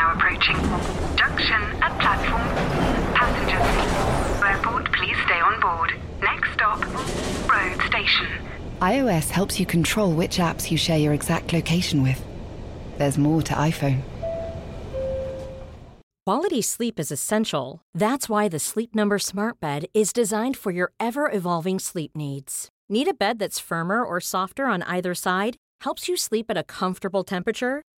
now approaching. Junction at platform. Passengers. Airport, please stay on board. Next stop, road station. iOS helps you control which apps you share your exact location with. There's more to iPhone. Quality sleep is essential. That's why the Sleep Number Smart Bed is designed for your ever evolving sleep needs. Need a bed that's firmer or softer on either side? Helps you sleep at a comfortable temperature?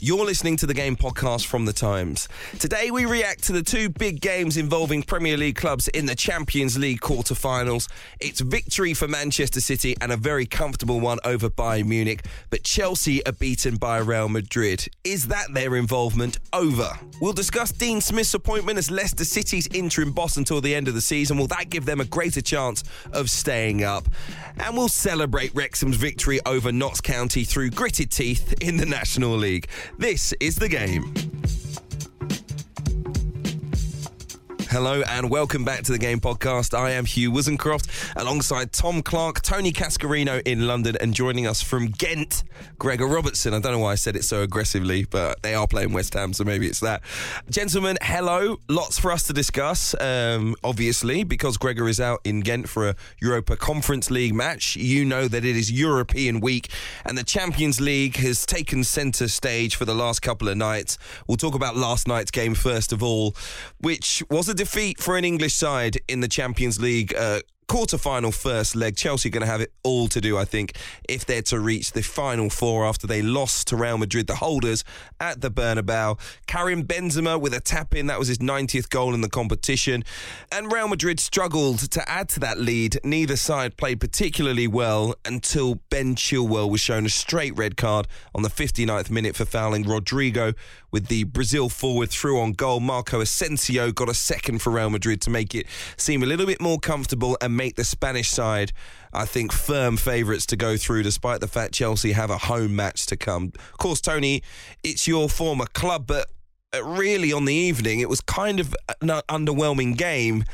You're listening to the Game Podcast from The Times. Today we react to the two big games involving Premier League clubs in the Champions League quarter-finals. It's victory for Manchester City and a very comfortable one over Bayern Munich, but Chelsea are beaten by Real Madrid. Is that their involvement over? We'll discuss Dean Smith's appointment as Leicester City's interim boss until the end of the season. Will that give them a greater chance of staying up? And we'll celebrate Wrexham's victory over Notts County through gritted teeth in the National League. This is the game. Hello and welcome back to the Game Podcast. I am Hugh Woozencroft alongside Tom Clarke, Tony Cascarino in London, and joining us from Ghent, Gregor Robertson. I don't know why I said it so aggressively, but they are playing West Ham, so maybe it's that. Gentlemen, hello. Lots for us to discuss, um, obviously, because Gregor is out in Ghent for a Europa Conference League match. You know that it is European week, and the Champions League has taken centre stage for the last couple of nights. We'll talk about last night's game first of all, which was a defeat for an English side in the Champions League uh, quarter-final first leg. Chelsea going to have it all to do, I think, if they're to reach the final four after they lost to Real Madrid, the holders, at the Bernabeu. Karim Benzema with a tap-in, that was his 90th goal in the competition. And Real Madrid struggled to add to that lead. Neither side played particularly well until Ben Chilwell was shown a straight red card on the 59th minute for fouling Rodrigo with the Brazil forward through on goal. Marco Asensio got a second for Real Madrid to make it seem a little bit more comfortable and make the Spanish side, I think, firm favourites to go through, despite the fact Chelsea have a home match to come. Of course, Tony, it's your former club, but uh, really on the evening, it was kind of an underwhelming game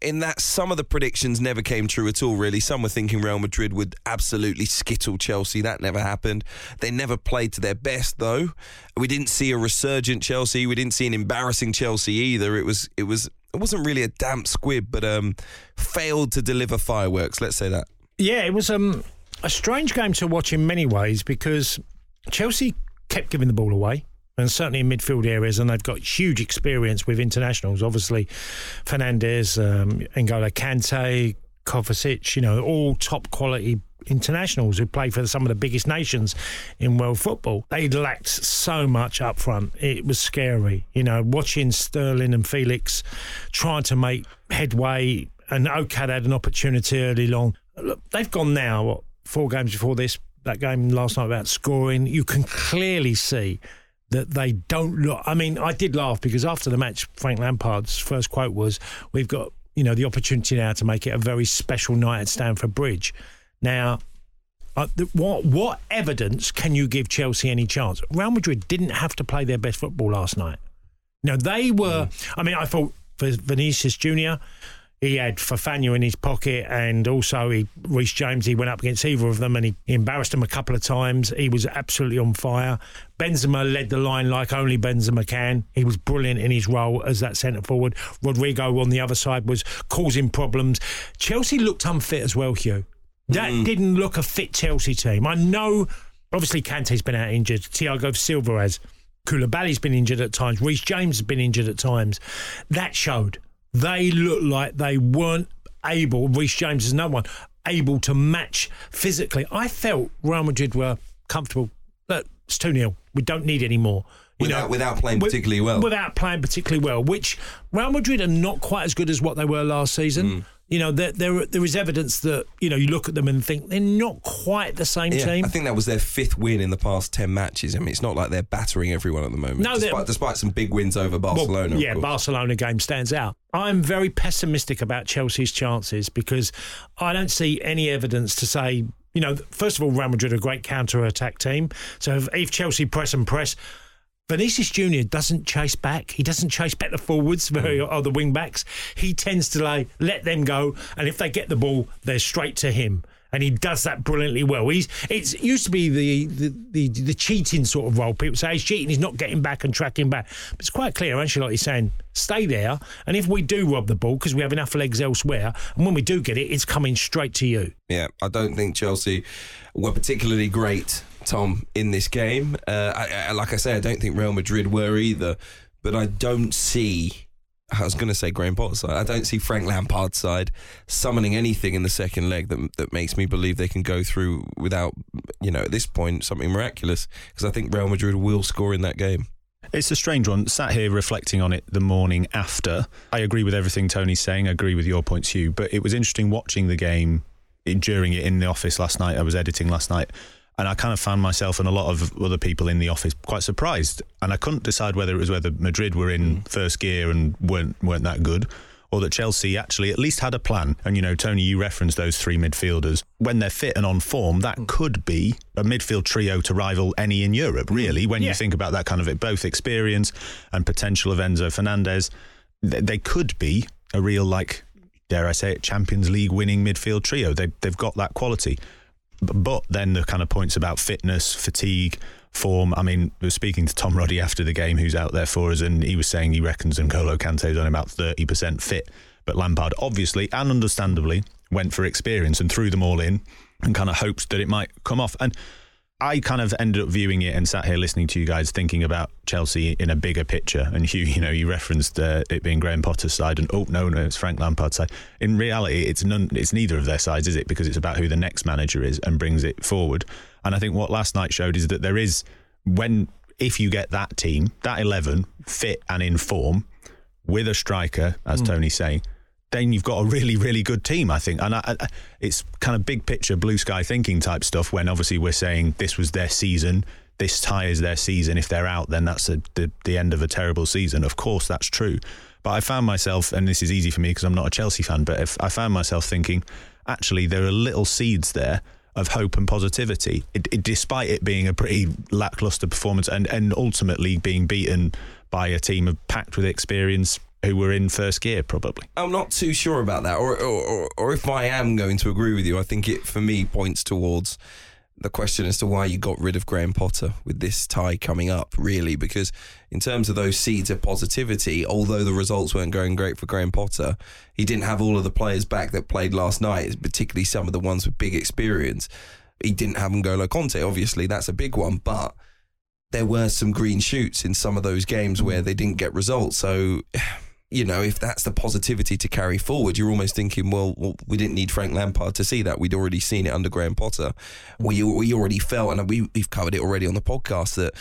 in that some of the predictions never came true at all, really. Some were thinking Real Madrid would absolutely skittle Chelsea. That never happened. They never played to their best, though. We didn't see a resurgent Chelsea. We didn't see an embarrassing Chelsea either. It was, it was, it wasn't really a damp squib, but um, failed to deliver fireworks. Let's say that. Yeah, it was um, a strange game to watch in many ways because Chelsea kept giving the ball away and certainly in midfield areas, and they've got huge experience with internationals. Obviously, Fernandez, um, N'Golo Kante, Kovacic, you know, all top quality internationals who play for some of the biggest nations in world football. They lacked so much up front. It was scary. You know, watching Sterling and Felix trying to make headway, and Okad had an opportunity early on. Look, they've gone now, what, four games before this, that game last night about scoring. You can clearly see that they don't look. I mean, I did laugh because after the match, Frank Lampard's first quote was, "We've got you know the opportunity now to make it a very special night at Stamford Bridge." Now, uh, the, what what evidence can you give Chelsea any chance? Real Madrid didn't have to play their best football last night. Now they were. Mm. I mean, I thought for Vinicius Junior he had Fofana in his pocket, and also he Reece James. He went up against either of them, and he, embarrassed him a couple of times. He was absolutely on fire. Benzema led the line like only Benzema can. He was brilliant in his role as that centre forward. Rodrigo on the other side was causing problems. Chelsea looked unfit as well, Hugh. That mm. didn't look a fit Chelsea team. I know, obviously, Kante's been out injured. Thiago Silva has. Koulibaly's been injured at times. Reece James has been injured at times. That showed they looked like they weren't able, Reece James is another one, able to match physically. I felt Real Madrid were comfortable. Look, it's 2 0. We don't need any more. You without, know, without playing particularly well. Without playing particularly well, which Real Madrid are not quite as good as what they were last season. Mm. You know, there, there there is evidence that you know you look at them and think they're not quite the same Yeah, team. I think that was their fifth win in the past 10 matches. I mean, it's not like they're battering everyone at the moment. No, despite, despite some big wins over Barcelona. Well, yeah. Barcelona game stands out. I'm very pessimistic about Chelsea's chances because I don't see any evidence to say, you know, first of all, Real Madrid are a great counter attack team. So if, if Chelsea press and press, Vinicius Junior doesn't chase back. He doesn't chase back the forwards very, or the wing backs. He tends to like let them go, and if they get the ball, they're straight to him. And he does that brilliantly well. He's it's it used to be the, the the the cheating sort of role. People say he's cheating, he's not getting back and tracking back. But it's quite clear, Ancelotti's saying, stay there, and if we do rob the ball because we have enough legs elsewhere, and when we do get it, it's coming straight to you. Yeah, I don't think Chelsea were particularly great, Tom, in this game. Uh, I, I, like I say, I don't think Real Madrid were either, but I don't see. I was going to say Graham Potter's side. I don't see Frank Lampard's side summoning anything in the second leg that that makes me believe they can go through without, you know, at this point something miraculous. Because I think Real Madrid will score in that game. It's a strange one. Sat here reflecting on it the morning after. I agree with everything Tony's saying. I agree with your points, Hugh. But it was interesting watching the game during it in the office last night. I was editing last night. And I kind of found myself and a lot of other people in the office quite surprised. And I couldn't decide whether it was whether Madrid were in mm. first gear and weren't weren't that good, or that Chelsea actually at least had a plan. And you know, Tony, you referenced those three midfielders. When they're fit and on form, that mm. could be a midfield trio to rival any in Europe. Mm. Really, when Yeah. you think about that kind of it, both experience and potential of Enzo Fernandez, th- they could be a real like dare I say it, Champions League winning midfield trio. They they've got that quality. But then the kind of points about fitness, fatigue, form. I mean, we were speaking to Tom Roddy after the game, who's out there for us, and he was saying he reckons N'Golo is only about 30% fit. But Lampard, obviously and understandably, went for experience and threw them all in and kind of hoped that it might come off. And I kind of ended up viewing it and sat here listening to you guys thinking about Chelsea in a bigger picture. And Hugh, you know, you referenced uh, it being Graham Potter's side, and oh no, no, it's Frank Lampard's side. In reality, it's none, it's neither of their sides, is it? Because it's about who the next manager is and brings it forward. And I think what last night showed is that there is when if you get that team, that eleven fit and in form, with a striker, as Tony's saying, then you've got a really, really good team, I think. And I, I, it's kind of big picture, blue sky thinking type stuff when obviously we're saying this was their season, this tie is their season. If they're out, then that's a, the, the end of a terrible season. Of course, that's true. But I found myself, and this is easy for me because I'm not a Chelsea fan, but if I found myself thinking, actually, there are little seeds there of hope and positivity, it, it, despite it being a pretty lackluster performance and, and ultimately being beaten by a team of packed with experience who were in first gear, probably. I'm not too sure about that, or, or, or, if I am going to agree with you, I think it for me points towards the question as to why you got rid of Graham Potter with this tie coming up, really, because in terms of those seeds of positivity, although the results weren't going great for Graham Potter, he didn't have all of the players back that played last night, particularly some of the ones with big experience. He didn't have N'Golo Kante, obviously, that's a big one, but there were some green shoots in some of those games where they didn't get results. So you know, if that's the positivity to carry forward, you're almost thinking, well, well, we didn't need Frank Lampard to see that. We'd already seen it under Graham Potter. We mm. we already felt, and we, we've covered it already on the podcast, that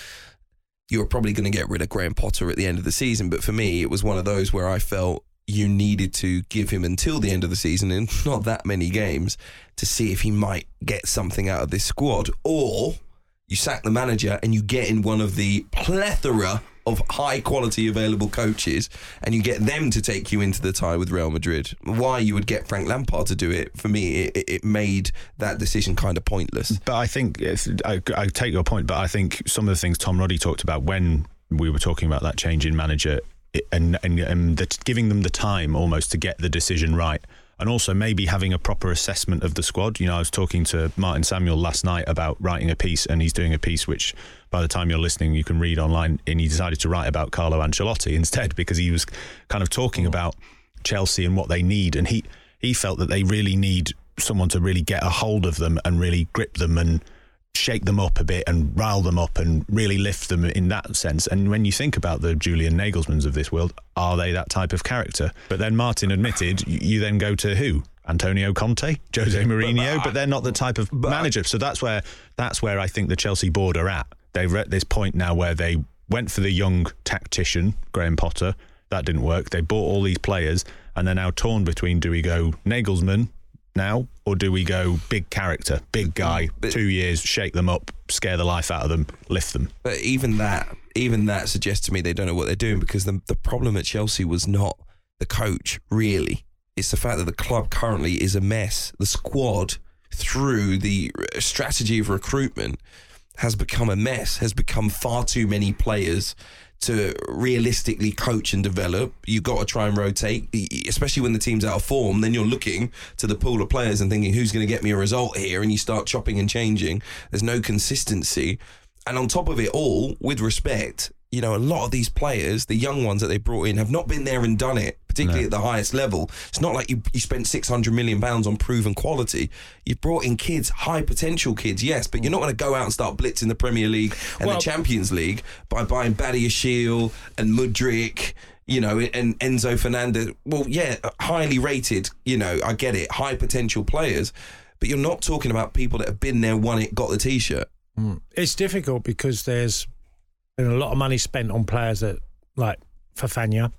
you're probably going to get rid of Graham Potter at the end of the season. But for me, it was one of those where I felt you needed to give him until the end of the season and not that many games to see if he might get something out of this squad. Or you sack the manager and you get in one of the plethora of high quality available coaches and you get them to take you into the tie with Real Madrid. Why you would get Frank Lampard to do it, for me, it, it made that decision kind of pointless. But I think I, I take your point, but I think some of the things Tom Roddy talked about when we were talking about that change in manager and and, and the, giving them the time almost to get the decision right. And also maybe having a proper assessment of the squad. You know, I was talking to Martin Samuel last night about writing a piece, and he's doing a piece which, by the time you're listening, you can read online. And he decided to write about Carlo Ancelotti instead because he was kind of talking oh. about Chelsea and what they need, and he he felt that they really need someone to really get a hold of them and really grip them and shake them up a bit and rile them up and really lift them in that sense. And when you think about the Julian Nagelsmanns of this world, are they that type of character? But then Martin admitted, you, then go to who? Antonio Conte, Jose Mourinho, but, they're not the type of uh, manager. So that's where that's where I think the Chelsea board are at. They're at this point now where they went for the young tactician Graham Potter. That didn't work. They bought all these players, and they're now torn between do we go Nagelsmann now or do we go big character, big guy, mm, But- two years, shake them up, scare the life out of them, lift them? But even that, even that suggests to me they don't know what they're doing because the the problem at Chelsea was not the coach really. It's the fact that the club currently is a mess. The squad, through the strategy of recruitment, has become a mess. Has become far too many players to realistically coach and develop. You've got to try and rotate, especially when the team's out of form. Then you're looking to the pool of players and thinking, who's going to get me a result here? And you start chopping and changing. There's no consistency. And on top of it all, with respect, you know, a lot of these players, the young ones that they brought in, have not been there and done it, particularly at the highest level. It's not like you, you spent six hundred million pounds on proven quality. You've brought in kids, high potential kids, yes, but you're not going to go out and start blitzing the Premier League and Well- the Champions League by buying Badiashile and Mudrik. You know, and Enzo Fernandez. Well, yeah, highly rated. You know, I get it, high potential players, but you're not talking about people that have been there, won it, got the t-shirt. Hmm. It's difficult because there's been a lot of money spent on players that, like Fofana,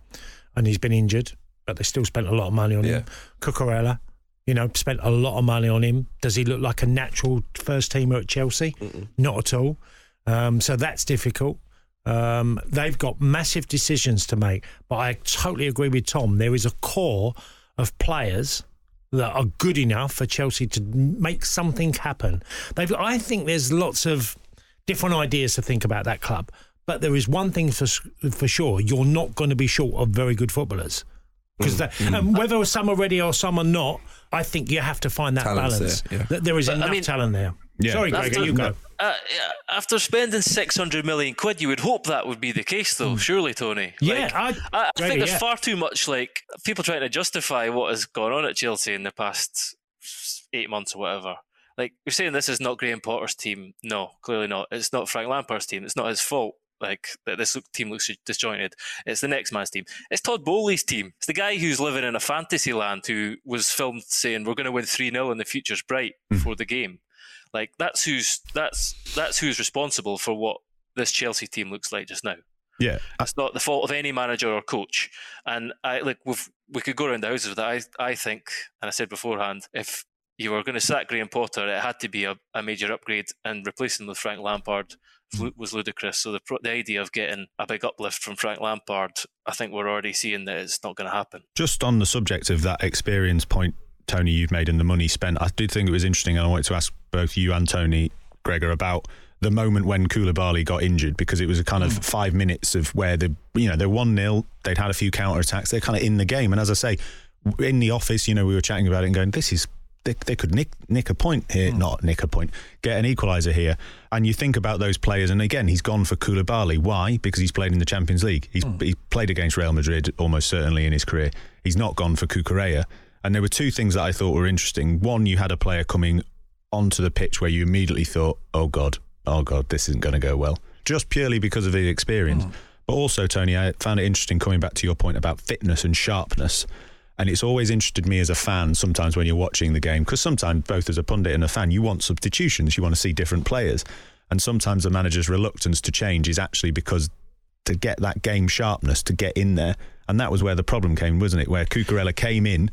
and he's been injured, but they still spent a lot of money on Yeah. him. Cucurella, you know, spent a lot of money on him. Does he look like a natural first teamer at Chelsea? Not at all. Um, so that's difficult. Um, they've got massive decisions to make, but I totally agree with Tom. There is a core of players that are good enough for Chelsea to make something happen. They've, I think there's lots of different ideas to think about that club, but there is one thing for for sure: you're not going to be short of very good footballers. Because mm. mm. and whether some are ready or some are not, I think you have to find that Talent's balance. there, yeah. That there is But, I enough mean- talent there. Yeah. Sorry, Gregor, After- you go. Uh, yeah, after spending 600 million quid, you would hope that would be the case, though, mm. surely, Tony. Yeah, Like, I- I, I Gregor, think there's yeah. far too much like people trying to justify what has gone on at Chelsea in the past eight months or whatever. Like you're saying, this is not Graham Potter's team. No, clearly not. It's not Frank Lampard's team. It's not his fault. Like that, this team looks disjointed. It's the next man's team. It's Todd Boehly's team. It's the guy who's living in a fantasy land who was filmed saying we're going to win three 0 and the future's bright hmm. before the game. Like that's who's that's that's who's responsible for what this Chelsea team looks like just now. Yeah. It's not the fault of any manager or coach. And I like we've we could go around the houses with that. I I think, and I said beforehand, if you were going to sack Graham Potter, it had to be a, a major upgrade, and replacing him with Frank Lampard was- mm-hmm. was ludicrous. So the the idea of getting a big uplift from Frank Lampard, I think we're already seeing that it's not going to happen. Just on the subject of that experience point, Tony, you've made and the money spent, I did think it was interesting, and I wanted to ask both you and Tony, Gregor, about the moment when Koulibaly got injured because it was a kind of mm. five minutes of where the you know they're one 0 they'd had a few counter attacks, they're kind of in the game, and as I say, in the office, you know, we were chatting about it and going, this is. They, they could nick nick a point here, hmm. not nick a point, get an equaliser here. And you think about those players, and again, he's gone for Koulibaly. Why? Because he's played in the Champions League. He's, hmm. he's played against Real Madrid almost certainly in his career. He's not gone for Cucurella. And there were two things that I thought were interesting. One, you had a player coming onto the pitch where you immediately thought, oh God, oh God, this isn't going to go well, just purely because of the experience. Hmm. But also, Tony, I found it interesting coming back to your point about fitness and sharpness. And it's always interested me as a fan sometimes when you're watching the game, because sometimes, both as a pundit and a fan, you want substitutions, you want to see different players. And sometimes the manager's reluctance to change is actually because to get that game sharpness, to get in there. And that was where the problem came, wasn't it? Where Cucurella came in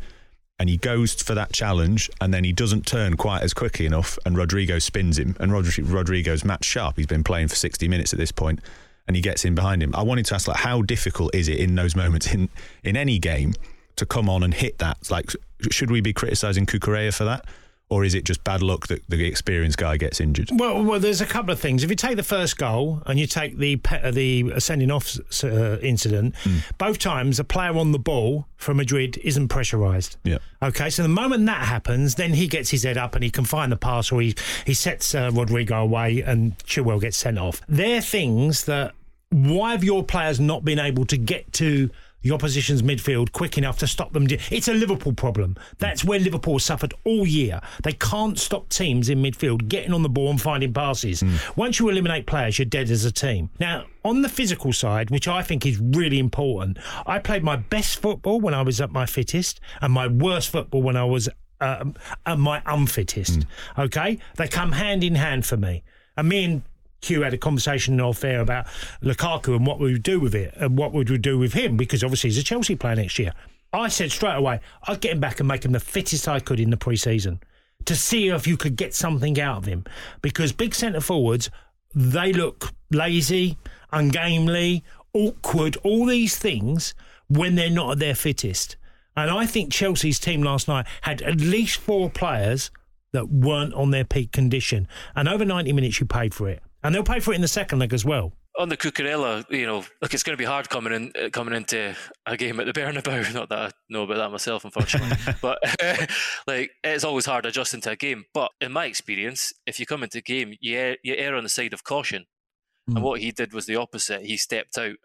and he goes for that challenge and then he doesn't turn quite as quickly enough and Rodrigo spins him. And Rodri- Rodrigo's match sharp. He's been playing for 60 minutes at this point and he gets in behind him. I wanted to ask, like, how difficult is it in those moments in, in any game to come on and hit that? Like, should we be criticising Cucurella for that? Or is it just bad luck that the experienced guy gets injured? Well, well, there's a couple of things. If you take the first goal and you take the pe- uh, the sending off uh, incident, both times a player on the ball for Madrid isn't pressurised. Yeah. Okay, so the moment that happens, then he gets his head up and he can find the pass, or he he sets uh, Rodrigo away, and Chilwell gets sent off. They're things that why have your players not been able to get to the opposition's midfield quick enough to stop them? It's a Liverpool problem. That's where Liverpool suffered all year. They can't stop teams in midfield getting on the ball and finding passes. Once you eliminate players, you're dead as a team. Now, on the physical side, which I think is really important, I played my best football when I was at my fittest and my worst football when I was um, at my unfittest. Okay? They come hand in hand for me. And me Hugh had a conversation off there about Lukaku and what we would do with it and what would we do with him because obviously he's a Chelsea player next year. I said straight away, I'd get him back and make him the fittest I could in the pre-season to see if you could get something out of him because big centre forwards they look lazy, ungamely, awkward, all these things when they're not at their fittest. And I think Chelsea's team last night had at least four players that weren't on their peak condition. And over 90 minutes, you paid for it. And they'll pay for it in the second leg as well. On the Cucurella, you know, look, it's going to be hard coming in uh, coming into a game at the Bernabeu. Not that I know about that myself, unfortunately, but like it's always hard adjusting to a game. But in my experience, if you come into a game, you err, you err on the side of caution. Mm. And what he did was the opposite. He stepped out,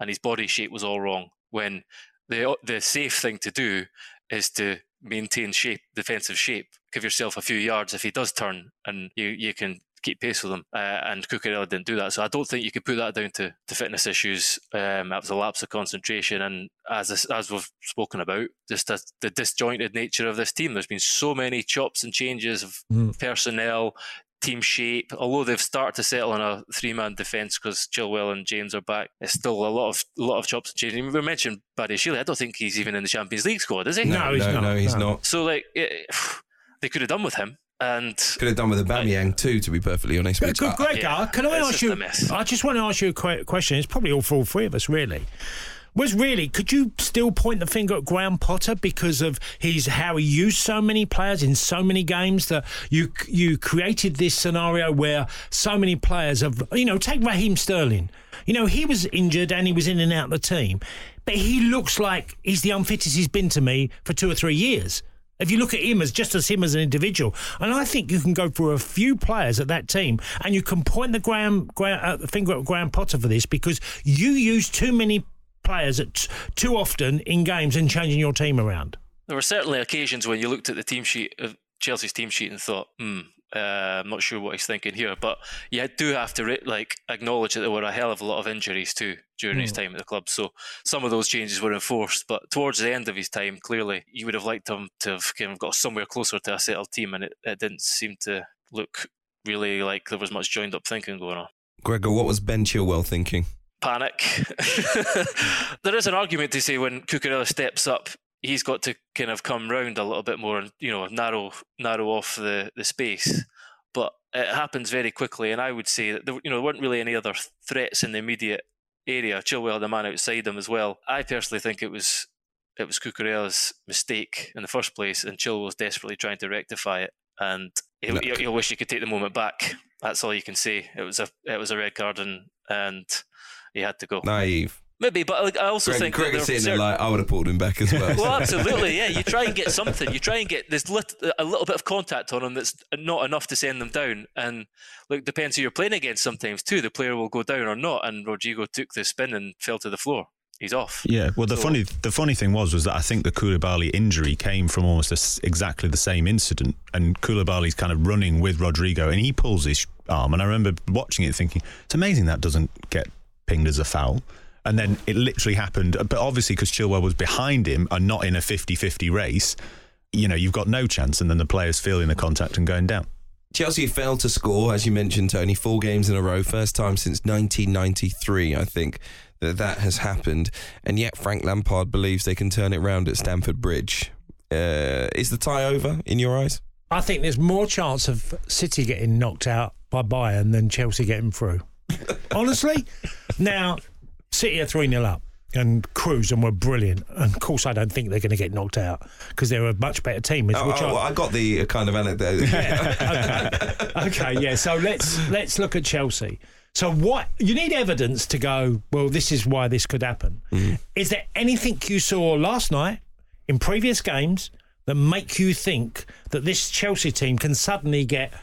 and his body shape was all wrong. When the the safe thing to do is to maintain shape, defensive shape. Give yourself a few yards if he does turn, and you you can keep pace with him. Uh, and Cucurella didn't do that, so I don't think you could put that down to, to fitness issues. Um, that was a lapse of concentration, and as as we've spoken about, just a, the disjointed nature of this team. There's been so many chops and changes of mm. personnel, team shape. Although they've started to settle on a three-man defence because Chilwell and James are back, it's still a lot of a lot of chops and changes. We mentioned Badiashile. I don't think he's even in the Champions League squad, is he? No, no, he's, no, not. No, he's not. So like, it, they could have done with him. And could have done with Aubameyang like, too, to be perfectly honest. But, good, Greg, yeah, can I ask you? I just want to ask you a question. It's probably all for all three of us, really was really could you still point the finger at Graham Potter because of his how he used so many players in so many games that you you created this scenario where so many players have you know take Raheem Sterling you know he was injured and he was in and out of the team but he looks like he's the unfittest he's been to me for two or three years if you look at him as just as him as an individual, and I think you can go for a few players at that team, and you can point the Graham, Graham uh, finger at Graham Potter for this because you use too many players at, too often in games and changing your team around. There were certainly occasions when you looked at the team sheet of Chelsea's team sheet and thought, hmm, uh, I'm not sure what he's thinking here, but you do have to like acknowledge that there were a hell of a lot of injuries too during mm. his hmm. time at the club. So some of those changes were enforced, but towards the end of his time, clearly you would have liked him to have kind of got somewhere closer to a settled team, and it, it didn't seem to look really like there was much joined up thinking going on. Gregor, what was Ben Chilwell thinking? panic. there is an argument to say when Cucurella steps up, he's got to kind of come round a little bit more and you know narrow narrow off the, the space. But it happens very quickly, and I would say that there, you know there weren't really any other threats in the immediate area. Chilwell, the man outside them as well. I personally think it was it was Cucurella's mistake in the first place, and Chilwell's desperately trying to rectify it. And he'll, he'll, wish he could take the moment back. That's all you can say. It was a it was a red card, and and he had to go. Naive. Maybe, but like, I also Greg, think Greg that sitting certain... like I would have pulled him back as well. well, absolutely, yeah. You try and get something. You try and get there's lit, a little bit of contact on him that's not enough to send them down. And look, depends who you're playing against. Sometimes too, the player will go down or not. And Rodrigo took the spin and fell to the floor. He's off. Yeah. Well, the so, funny the funny thing was was that I think the Koulibaly injury came from almost a, exactly the same incident, and Koulibaly's kind of running with Rodrigo, and he pulls his arm, and I remember watching it thinking it's amazing that doesn't get pinged as a foul. And then it literally happened. But obviously, because Chilwell was behind him and not in a 50 50 race, you know, you've got no chance. And then the player's feeling the contact and going down. Chelsea failed to score, as you mentioned, Tony, four games in a row. First time since 1993, I think, that that has happened. And yet, Frank Lampard believes they can turn it round at Stamford Bridge. Uh, is the tie over in your eyes? I think there's more chance of City getting knocked out by Bayern than Chelsea getting through. Honestly, now City are three 0 up and Cruz and were brilliant. And of course, I don't think they're going to get knocked out because they're a much better team. Which, oh, which oh, I, I, got the kind of anecdote. yeah, okay. okay, yeah. So let's let's look at Chelsea. So what you need evidence to go. Well, this is why this could happen. Mm. Is there anything you saw last night in previous games that make you think that this Chelsea team can suddenly get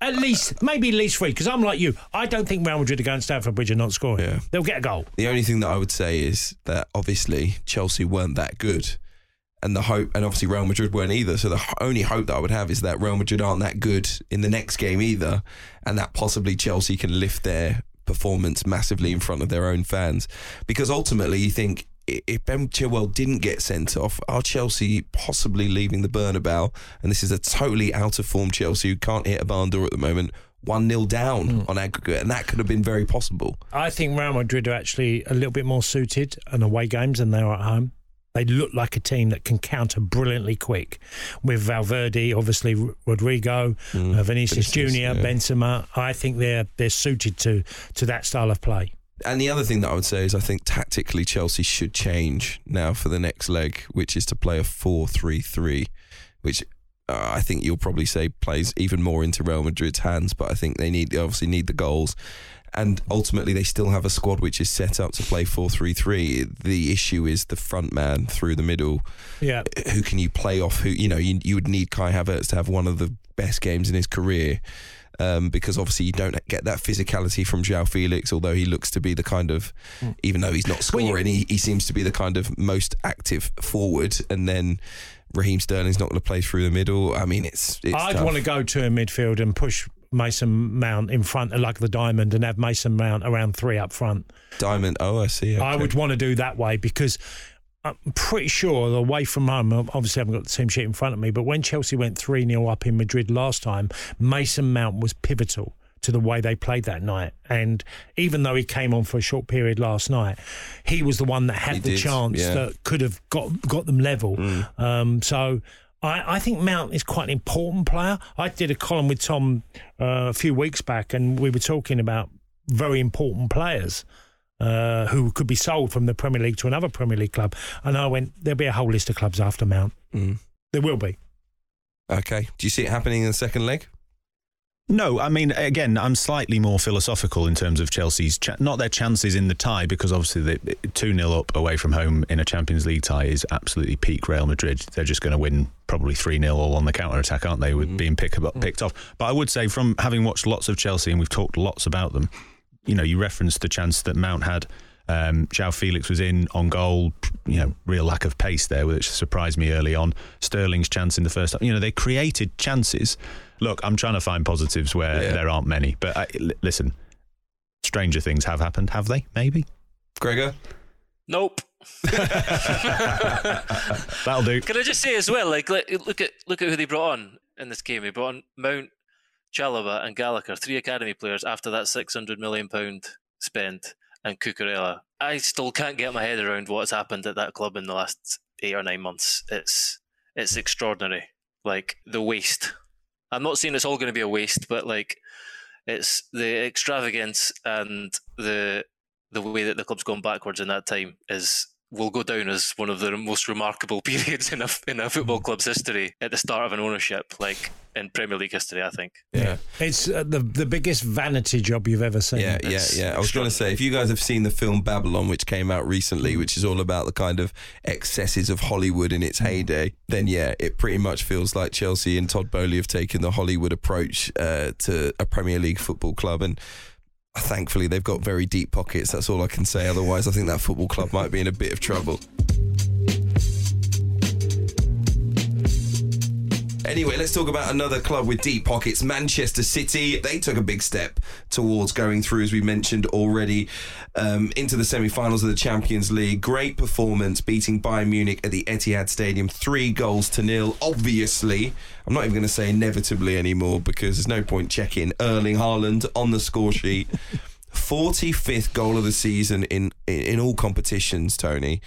at least, maybe at least three? Because I'm like you. I don't think Real Madrid are going to Stamford Bridge and not scoring. Yeah. They'll get a goal. The only thing that I would say is that obviously Chelsea weren't that good. And the hope, and obviously Real Madrid weren't either. So the only hope that I would have is that Real Madrid aren't that good in the next game either, and that possibly Chelsea can lift their performance massively in front of their own fans. Because ultimately, you think if Ben Chilwell didn't get sent off, are Chelsea possibly leaving the Bernabeu? And this is a totally out of form Chelsea who can't hit a barn door at the moment. one 0 down on aggregate, and that could have been very possible. I think Real Madrid are actually a little bit more suited on away games than they are at home. They look like a team that can counter brilliantly quick with Valverde, obviously Rodrigo, uh, Vinicius Vinicius, Junior, yeah. Benzema. I think they're they're suited to to that style of play. And the other thing that I would say is I think tactically Chelsea should change now for the next leg, which is to play a 4 3 3, which uh, I think you'll probably say plays even more into Real Madrid's hands, but I think they need they obviously need the goals. And ultimately, they still have a squad which is set up to play 4 3 3. The issue is the front man through the middle. Yeah, Who can you play off? Who, you know, you, you would need Kai Havertz to have one of the best games in his career um, because obviously you don't get that physicality from João Felix, although he looks to be the kind of, even though he's not Well, you- scoring, he, he seems to be the kind of most active forward. And then Raheem Sterling's not going to play through the middle. I mean, it's. it's I'd tough. want to go to a midfield and push Mason Mount in front, like the diamond, and have Mason Mount around three up front. Diamond. Oh, I see. I would want to do that way because I'm pretty sure away from home, obviously I haven't got the team sheet in front of me, but when Chelsea went 3 0 up in Madrid last time, Mason Mount was pivotal to the way they played that night. And even though he came on for a short period last night, he was the one that had He the did, chance yeah. that could have got got them level. Mm. Um, so. I, I think Mount is quite an important player. I did a column with Tom uh, a few weeks back, and we were talking about very important players uh, who could be sold from the Premier League to another Premier League club. And I went, there'll be a whole list of clubs after Mount. Mm. There will be. Okay. Do you see it happening in the second leg? No, I mean, again, I'm slightly more philosophical in terms of Chelsea's, cha- not their chances in the tie, because obviously the 2 0 up away from home in a Champions League tie is absolutely peak Real Madrid. They're just going to win probably 3 0 all on the counter attack, aren't they, with being pick, picked off. But I would say, from having watched lots of Chelsea, and we've talked lots about them, you know, you referenced the chance that Mount had. Um, João Felix was in on goal. You know, real lack of pace there, which surprised me early on. Sterling's chance in the first half. You know, they created chances. Look, I'm trying to find positives where Yeah. there aren't many. But I, l- listen, stranger things have happened, have they? Maybe Gregor? Nope. that'll do. Can I just say as well, like look look at look at who they brought on in this game. They brought on Mount, Chalobah, and Gallagher, three academy players after that six hundred million pound spend, and Cucurella. I still can't get my head around what's happened at that club in the last eight or nine months. It's it's extraordinary. Like the waste. I'm not saying it's all going to be a waste, but like it's the extravagance and the the way that the club's gone backwards in that time is will go down as one of the most remarkable periods in a in a football club's history at the start of an ownership, like in Premier League history. I think. Yeah. It's uh, the the biggest vanity job you've ever seen. Yeah, yeah, yeah. I was going to say, if you guys have seen the film Babylon, which came out recently, which is all about the kind of excesses of Hollywood in its heyday, then yeah, it pretty much feels like Chelsea and Todd Boehly have taken the Hollywood approach uh, to a Premier League football club. And thankfully, they've got very deep pockets. That's all I can say. Otherwise, I think that football club might be in a bit of trouble. Anyway, let's talk about another club with deep pockets, Manchester City. They took a big step towards going through, as we mentioned already, um, into the semi finals of the Champions League. Great performance, beating Bayern Munich at the Etihad Stadium, three goals to nil. Obviously, I'm not even going to say inevitably anymore because there's no point checking Erling Haaland on the score sheet. 45th goal of the season in, in, in all competitions, Tony.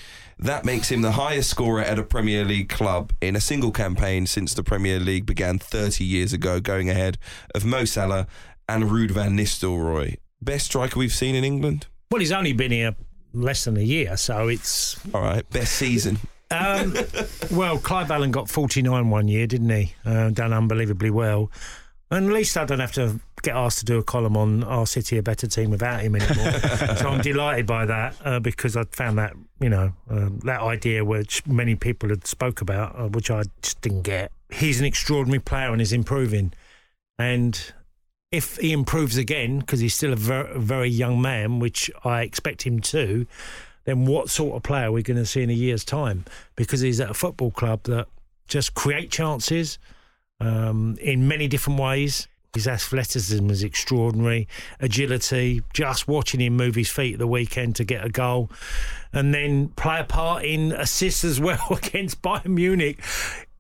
That makes him the highest scorer at a Premier League club in a single campaign since the Premier League began 30 years ago, going ahead of Mo Salah and Ruud van Nistelrooy. Best striker we've seen in England? Well, he's only been here less than a year, so it's. All right. Best season? Um, well, Clive Allen got 49 one year, didn't he? Uh, done unbelievably well. And at least I don't have to get asked to do a column on our City a better team without him anymore. so I'm delighted by that uh, because I found that you know um, that idea which many people had spoke about, uh, which I just didn't get. He's an extraordinary player and is improving, and if he improves again because he's still a very, very young man, which I expect him to, then what sort of player are we going to see in a year's time? Because he's at a football club that just create chances um, in many different ways. His athleticism is extraordinary, agility, just watching him move his feet at the weekend to get a goal, and then play a part in assists as well against Bayern Munich.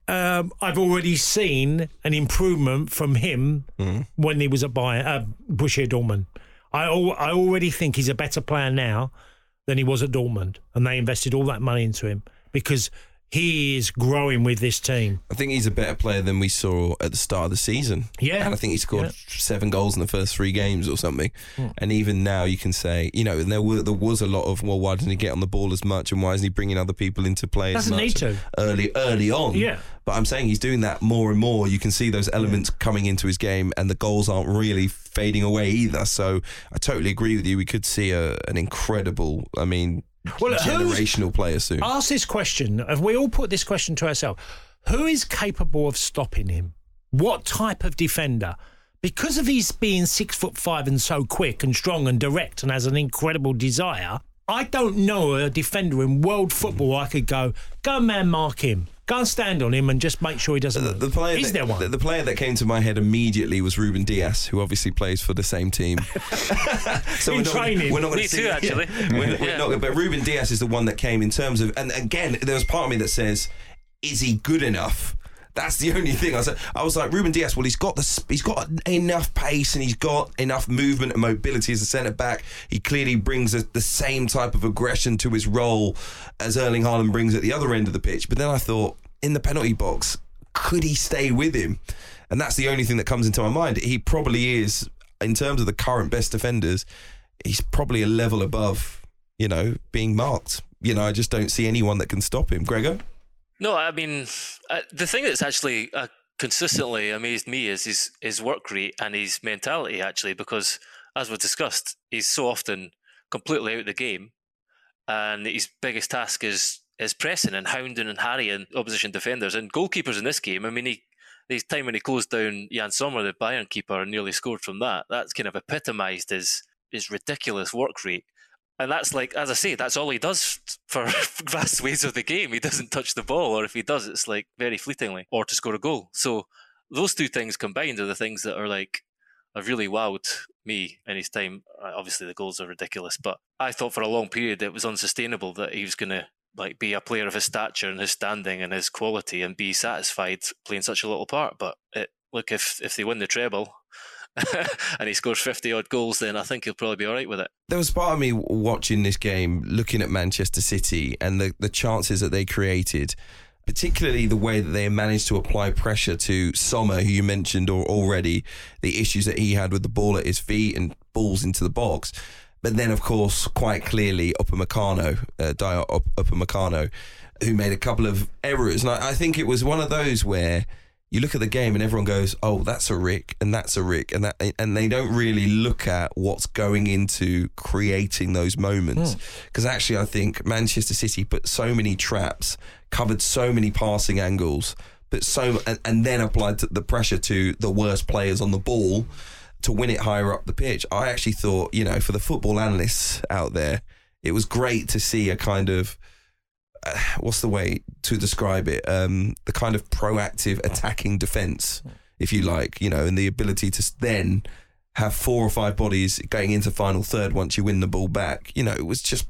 um, I've already seen an improvement from him when he was at Bayern, uh, Borussia Dortmund. I al- I already think he's a better player now than he was at Dortmund, and they invested all that money into him because he is growing with this team. I think he's a better player than we saw at the start of the season. Yeah. And I think he scored Yeah. seven goals in the first three games or something. Hmm. And even now, you can say, you know, and there, were, there was a lot of, well, why didn't he get on the ball as much and why isn't he bringing other people into play as Doesn't need to. early early on? Yeah. But I'm saying he's doing that more and more. You can see those elements coming into his game, and the goals aren't really fading away either. So I totally agree with you. We could see a, an incredible, I mean, Well, generational player soon. Ask this question. Have we all put this question to ourselves? Who is capable of stopping him? What type of defender? Because of his being six foot five and so quick and strong and direct and has an incredible desire, I don't know a defender in world football I could go, go man mark him. Go and stand on him and just make sure he doesn't. The, the player is that, there one? The, the player that came to my head immediately was Ruben Dias, who obviously plays for the same team. so In we're not, training. We're not gonna Me see- too, actually. We're, we're Yeah. not, but Ruben Dias is the one that came in terms of, and again, there was part of me that says, is he good enough? That's the only thing. I was, I was like Ruben Dias. Well, he's got the he's got enough pace and he's got enough movement and mobility as a centre back. He clearly brings a, the same type of aggression to his role as Erling Haaland brings at the other end of the pitch. But then I thought, in the penalty box, could he stay with him? And that's the only thing that comes into my mind. He probably is, in terms of the current best defenders, he's probably a level above, you know, being marked. You know, I just don't see anyone that can stop him. Gregor? No, I mean, uh, the thing that's actually uh, consistently amazed me is his, his work rate and his mentality, actually, because as we've discussed, he's so often completely out of the game. And his biggest task is is pressing and hounding and harrying opposition defenders and goalkeepers in this game. I mean, he, his time when he closed down Jan Sommer, the Bayern keeper, and nearly scored from that, that's kind of epitomised his, his ridiculous work rate. And that's like, as I say, that's all he does for vast ways of the game. He doesn't touch the ball, or if he does, it's like very fleetingly, or to score a goal. So those two things combined are the things that are like have really wowed me in his time. Uh, Obviously, the goals are ridiculous, but I thought for a long period it was unsustainable that he was going to like be a player of his stature and his standing and his quality and be satisfied playing such a little part. But it, look, if if they win the treble. and he scores 50 odd goals, then I think he'll probably be all right with it. There was part of me watching this game, looking at Manchester City and the, the chances that they created, particularly the way that they managed to apply pressure to Sommer, who you mentioned or already, the issues that he had with the ball at his feet and balls into the box. But then, of course, quite clearly, Upamecano, uh, Dio Up- Upamecano, who made a couple of errors. And I, I think it was one of those where you look at the game and everyone goes, "Oh, that's a Rick, and that's a Rick," and that, and they don't really look at what's going into creating those moments. Hmm. Because actually, I think Manchester City put so many traps, covered so many passing angles, but so and, and then applied the pressure to the worst players on the ball to win it higher up the pitch. I actually thought, you know, for the football analysts out there, it was great to see a kind of what's the way to describe it? Um, the kind of proactive attacking defense, if you like, you know, and the ability to then have four or five bodies going into final third once you win the ball back. You know, it was just,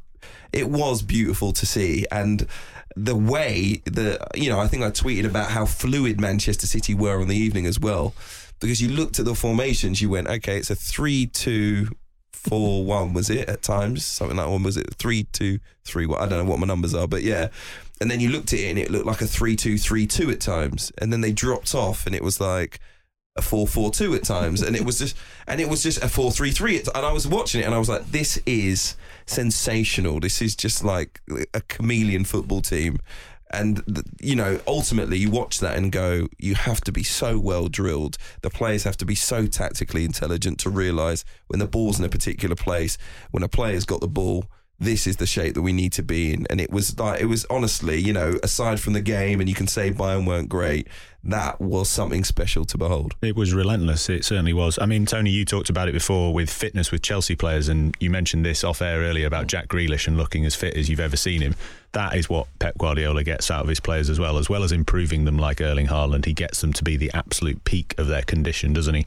it was beautiful to see. And the way that, you know, I think I tweeted about how fluid Manchester City were on the evening as well. Because you looked at the formations, you went, okay, it's a 3 2 four one was it at times? Something like one was it three two three one? I don't know what my numbers are but yeah. And then you looked at it and it looked like a three two three two at times. And then they dropped off and it was like a four four two at times. And it was just and it was just a four three three and I was watching it and I was like this is sensational. This is just like a chameleon football team and you know ultimately you watch that and go you have to be so well drilled. The players have to be so tactically intelligent to realize when the ball's in a particular place when a player's got the ball this is the shape that we need to be in and it was like it was honestly you know aside from the game and you can say Bayern weren't great that was something special to behold It was relentless. It certainly was. I mean, Tony, you talked about it before with fitness with Chelsea players, and you mentioned this off air earlier about Jack Grealish and looking as fit as you've ever seen him. That is what Pep Guardiola gets out of his players as well, as well as improving them like Erling Haaland. He gets them to be the absolute peak of their condition, doesn't he?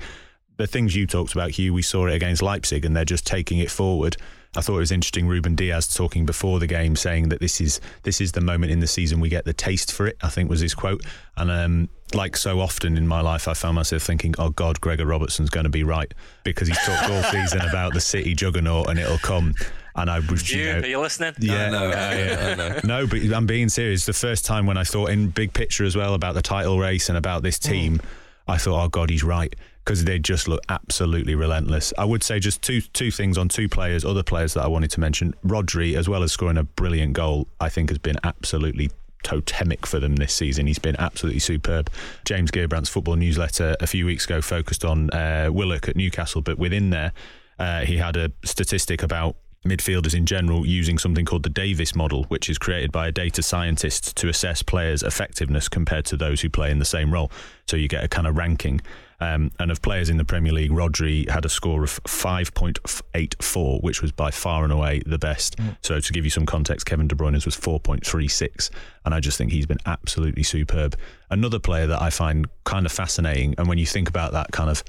The things you talked about, Hugh, we saw it against Leipzig, and they're just taking it forward. I thought it was interesting. Ruben Dias talking before the game, saying that this is this is the moment in the season we get the taste for it. I think was his quote. And um, like so often in my life, I found myself thinking, "Oh God, Gregor Robertson's going to be right," because he's talked all season about the City juggernaut and it'll come. And I was, You, you know, are you listening? yeah, I know, uh, yeah. No, but I'm being serious. The first time when I thought in big picture as well about the title race and about this team, I thought, oh God, he's right because they just look absolutely relentless. I would say just two two things on two players, other players that I wanted to mention. Rodri, as well as scoring a brilliant goal, I think has been absolutely totemic for them this season. He's been absolutely superb. James Gheerbrant's football newsletter a few weeks ago focused on uh, Willock at Newcastle, but within there, uh, he had a statistic about midfielders in general using something called the Davis model, which is created by a data scientist to assess players' effectiveness compared to those who play in the same role. So you get a kind of ranking. Um, and of players in the Premier League, Rodri had a score of 5.84, which was by far and away the best. So to give you some context, Kevin De Bruyne's was 4.36. And I just think he's been absolutely superb. Another player that I find kind of fascinating, and when you think about that kind of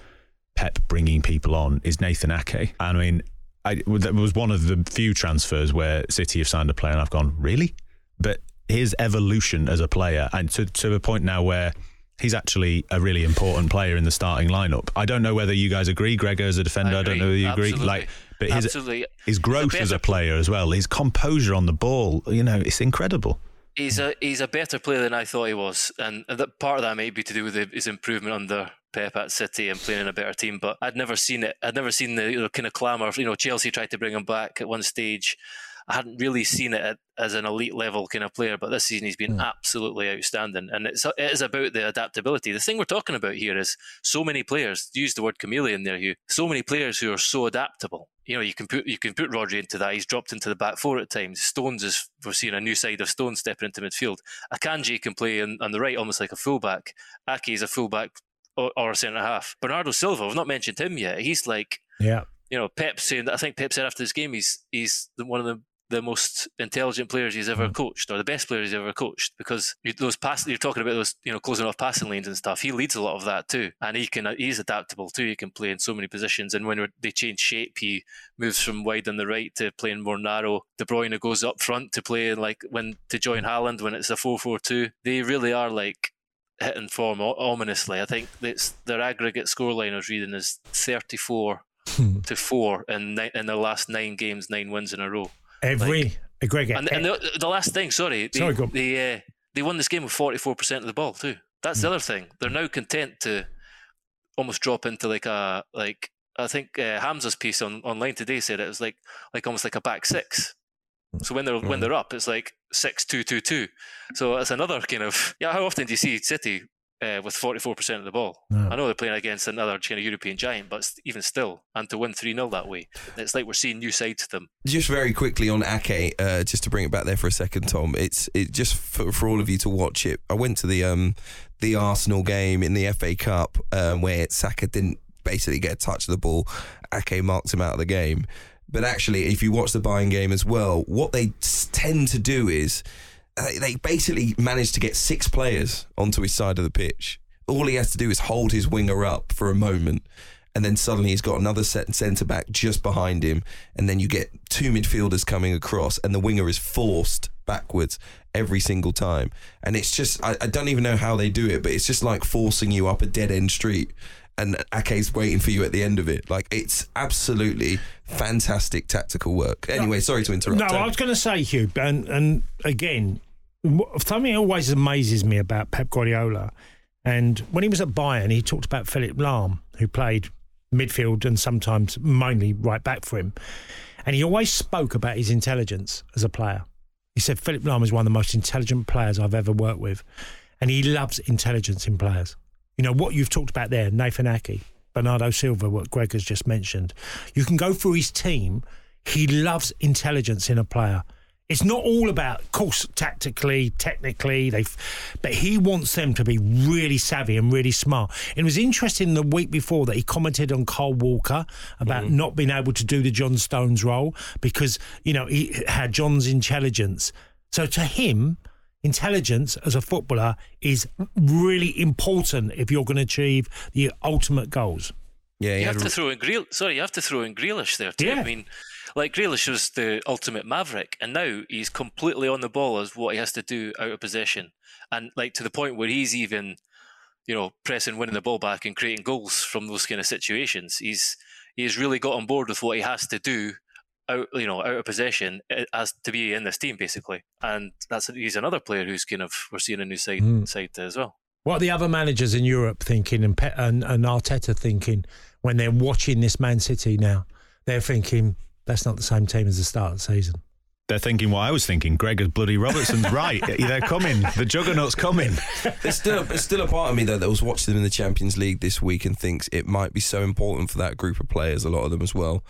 Pep bringing people on, is Nathan Ake. I mean, I, that was one of the few transfers where City have signed a player, and I've gone, really? But his evolution as a player, and to, to a point now where he's actually a really important player in the starting lineup. I don't know whether you guys agree, Gregor, as a defender. I, don't know whether you agree. Absolutely. Like, but his Absolutely. his growth as a player as well, his composure on the ball, you know, it's incredible. He's a he's a better player than I thought he was, and that part of that may be to do with his improvement under Pep at City and playing in a better team. But I'd never seen it. I'd never seen the you know, kind of clamour. You know, Chelsea tried to bring him back at one stage. I hadn't really seen it at, as an elite level kind of player, but this season he's been hmm. absolutely outstanding. And it's it is about the adaptability. The thing we're talking about here is so many players. Use the word chameleon there, Hugh. So many players who are so adaptable. You know, you can put you can put Rodri into that. He's dropped into the back four at times. Stones is we're seeing a new side of Stones stepping into midfield. Akanji can play on, on the right, almost like a fullback. Ake is a fullback or, or a centre half. Bernardo Silva, we've not mentioned him yet. He's like Yeah. you know, Pep saying that I think Pep said after this game he's he's one of the the most intelligent players he's ever hmm. coached, or the best players he's ever coached, because those pass you're talking about those you know closing off passing lanes and stuff. He leads a lot of that too, and he can he's adaptable too. He can play in so many positions, and when they change shape, he moves from wide on the right to playing more narrow. De Bruyne goes up front to play like when to join Haaland when it's a 4-4-2. They really are like hitting form ominously. I think that's their aggregate scoreline I was reading is 34 hmm. to 4 in, in the last nine games, nine wins in a row. Every Gregor, And, and the, the last thing, sorry, they, Sorry, go they, uh, they won this game with 44% of the ball too. That's Hmm. the other thing. They're now content to almost drop into like a, like, I think uh, Hamza's piece on online today said it was like, like almost like a back six. So when they're when they're up, it's like six two two two. So it's another kind of yeah. How often do you see City uh, with forty four percent of the ball? No. I know they're playing against another kind of European giant, but even still, and to win three 0 that way, it's like we're seeing new sides to them. Just very quickly on Ake, uh, just to bring it back there for a second, Tom. It's it just for, for all of you to watch it. I went to the um the Arsenal game in the FA Cup um, where Saka didn't basically get a touch of the ball. Ake marked him out of the game. But actually, if you watch the Bayern game as well, what they tend to do is they basically manage to get six players onto his side of the pitch. All he has to do is hold his winger up for a moment, and then suddenly he's got another centre back just behind him, and then you get two midfielders coming across, and the winger is forced backwards every single time. And it's just I, I don't even know how they do it, but it's just like forcing you up a dead end street. And Ake's waiting for you at the end of it. Like it's absolutely fantastic tactical work. Anyway, sorry to interrupt. No, Tony. I was going to say, Hugh, and, and again, something always amazes me about Pep Guardiola, and when he was at Bayern, he talked about Philipp Lahm, who played midfield and sometimes mainly right back for him, and he always spoke about his intelligence as a player. He said Philipp Lahm is one of the most intelligent players I've ever worked with, and he loves intelligence in players. You know what you've talked about there, Nathan Ake, Bernardo Silva, what Greg has just mentioned. You can go through his team. He loves intelligence in a player. It's not all about, of course, tactically, technically, they, but he wants them to be really savvy and really smart. It was interesting the week before that he commented on Kyle Walker about mm. not being able to do the John Stones role because you know he had John's intelligence. So to him, intelligence as a footballer is really important if you're going to achieve the ultimate goals. yeah, You have a- to throw in Greel. Sorry, you have to throw in Grealish there too. Yeah. I mean, like Grealish was the ultimate maverick, and now he's completely on the ball as what he has to do out of possession, and like to the point where he's even, you know, pressing, winning the ball back, and creating goals from those kind of situations. He's he's really got on board with what he has to do out, you know, out of possession eh, as to be in this team basically, and that's he's another player who's kind of we're seeing a new side Mm. side to as well. What are the other managers in Europe thinking and, Pe- and, and Arteta thinking when they're watching this Man City now? They're thinking that's not the same team as the start of the season. They're thinking what I was thinking. Gregor Bloody Robertson's right. They're coming. The juggernaut's coming. There's still there's still a part of me though that was watching them in the Champions League this week and thinks it might be so important for that group of players, a lot of them as well,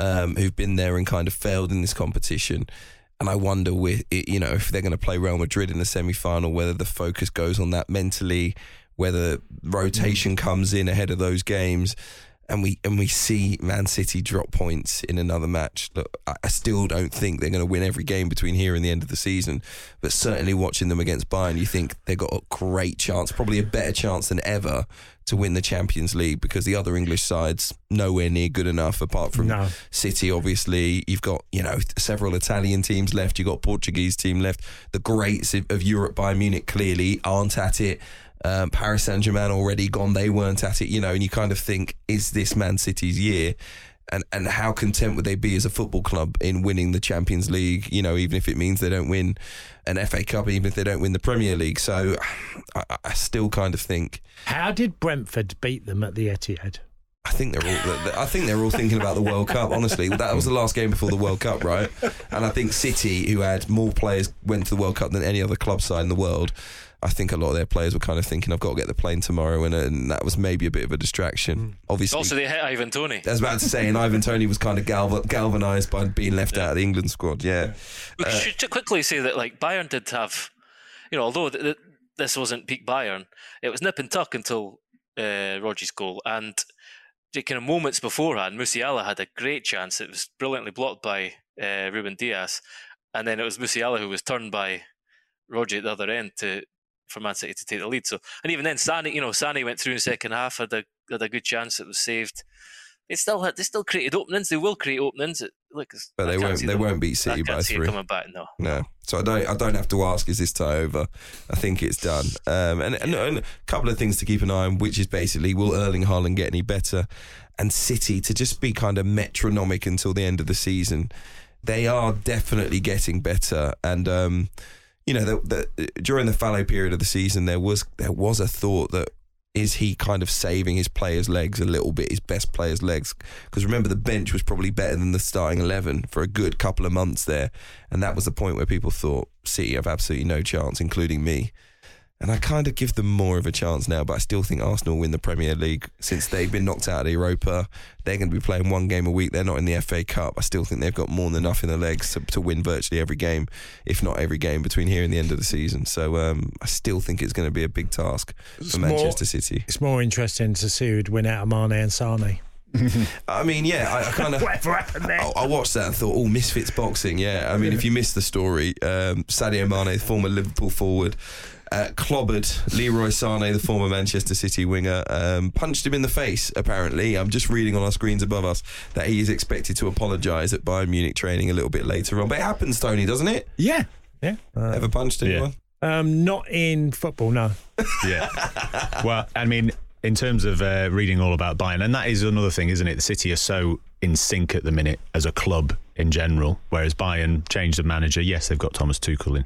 um, who've been there and kind of failed in this competition. And I wonder, with it, you know, if they're going to play Real Madrid in the semi final, whether the focus goes on that mentally, whether rotation comes in ahead of those games. And we and we see Man City drop points in another match. Look, I still don't think they're going to win every game between here and the end of the season, but certainly watching them against Bayern, you think they've got a great chance, probably a better chance than ever to win the Champions League because the other English sides nowhere near good enough. Apart from No. City, obviously, you've got you know several Italian teams left. You've got Portuguese team left. The greats of of Europe, Bayern Munich, clearly aren't at it. Um, Paris Saint Germain already gone. They weren't at it, you know. And you kind of think, is this Man City's year? And and how content would they be as a football club in winning the Champions League? You know, even if it means they don't win an FA Cup, even if they don't win the Premier League. So I, I still kind of think How did Brentford beat them at the Etihad? I think they're all. I think they're all thinking about the World Cup. Honestly, that was the last game before the World Cup, right? And I think City, who had more players, went to the World Cup than any other club side in the world. I think a lot of their players were kind of thinking, "I've got to get the plane tomorrow," and, and that was maybe a bit of a distraction. Obviously, Also, they hit Ivan Tony. I was about to say, and Ivan Tony was kind of galva- galvanised by being left out of the England squad. Yeah, We should quickly say that like Bayern did have, you know, although th- th- this wasn't peak Bayern, it was nip and tuck until uh, Rodri's goal, and the kind of moments beforehand, Musiala had a great chance. It was brilliantly blocked by uh, Ruben Dias, and then it was Musiala who was turned by Roger at the other end to for Man City to take the lead. So, and even then, Sane, you know, Sane went through in the second half, had a had a good chance. It was saved. They still had, they still created openings. They will create openings. Look, but I they won't. They won't beat City by three. coming back. No. No, so I don't. I don't have to ask. Is this tie over? I think it's done. Um, and, and, and a couple of things to keep an eye on, which is basically will Erling Haaland get any better, and City to just be kind of metronomic until the end of the season. They are definitely getting better, and um, you know, the, the, during the fallow period of the season, there was there was a thought that is he kind of saving his players' legs a little bit, his best players' legs? Because remember, the bench was probably better than the starting 11 for a good couple of months there. And that was the point where people thought City have absolutely no chance, including me. And I kind of give them more of a chance now, but I still think Arsenal win the Premier League since they've been knocked out of the Europa. They're going to be playing one game a week. They're not in the FA Cup. I still think they've got more than enough in the legs to, to win virtually every game, if not every game between here and the end of the season. So um, I still think it's going to be a big task for It's more- Manchester City. It's more interesting to see who'd win out of Mane and Sane. I mean, yeah, I, I kind of. Whatever happened there? I, I watched that and thought, oh, Misfits boxing. Yeah, I mean, if you missed the story, um, Sadio Mane, former Liverpool forward, uh, clobbered Leroy Sane, the former Manchester City winger, um, punched him in the face. Apparently, I'm just reading on our screens above us that he is expected to apologise at Bayern Munich training a little bit later on. But it happens, Tony, doesn't it? Yeah. Yeah. Uh, Ever punched anyone? um, not in football, no. Yeah. well, I mean, in terms of uh, reading all about Bayern, and that is another thing, isn't it? The City are so in sync at the minute as a club in general, whereas Bayern changed the manager. Yes, they've got Thomas Tuchel in.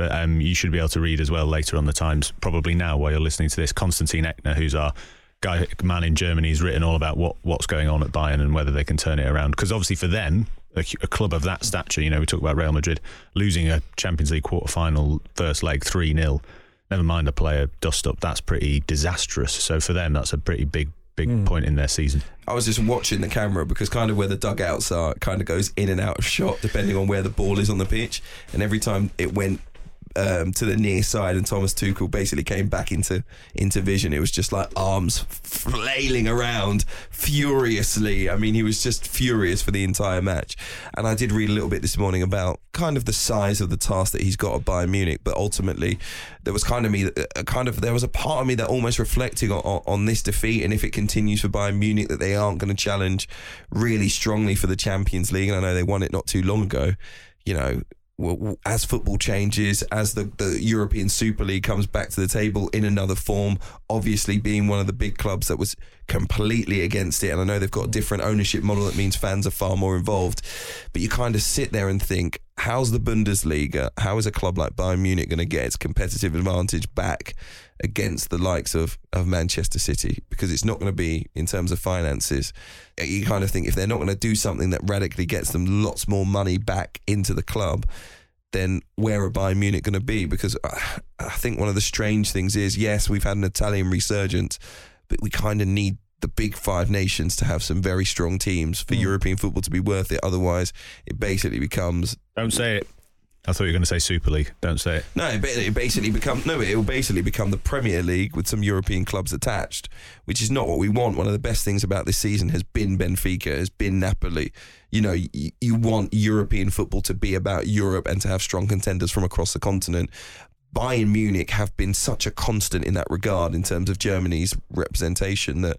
But um, you should be able to read as well later on the Times, probably now while you're listening to this. Constantin Eckner, who's our guy man in Germany, has written all about what, what's going on at Bayern and whether they can turn it around. Because obviously for them, a, a club of that stature, you know, we talk about Real Madrid losing a Champions League quarter final first leg 3 0 never mind a player dust up. That's pretty disastrous. So for them, that's a pretty big, big point in their season. I was just watching the camera because kind of where the dugouts are, it kind of goes in and out of shot depending on where the ball is on the pitch. And every time it went um, to the near side, and Thomas Tuchel basically came back into into vision. It was just like arms flailing around furiously. I mean, he was just furious for the entire match. And I did read a little bit this morning about kind of the size of the task that he's got at Bayern Munich, but ultimately there was kind of me, a kind of there was a part of me that almost reflecting on, on, on this defeat, and if it continues for Bayern Munich, that they aren't going to challenge really strongly for the Champions League. And I know they won it not too long ago. You know, as football changes, as the, the European Super League comes back to the table in another form, obviously being one of the big clubs that was completely against it. And I know they've got a different ownership model that means fans are far more involved. But you kind of sit there and think, how's the Bundesliga, how is a club like Bayern Munich going to get its competitive advantage back against the likes of, of Manchester City? Because it's not going to be in terms of finances. You kind of think if they're not going to do something that radically gets them lots more money back into the club, then where are Bayern Munich going to be? Because I think one of the strange things is, yes, we've had an Italian resurgence, but we kind of need the big five nations to have some very strong teams for mm. European football to be worth it. Otherwise, it basically becomes. Don't say it. I thought you were going to say Super League. Don't say it. No, it basically become no. It will basically become the Premier League with some European clubs attached, which is not what we want. One of the best things about this season has been Benfica, has been Napoli. You know, you, you want European football to be about Europe and to have strong contenders from across the continent. Bayern Munich have been such a constant in that regard in terms of Germany's representation that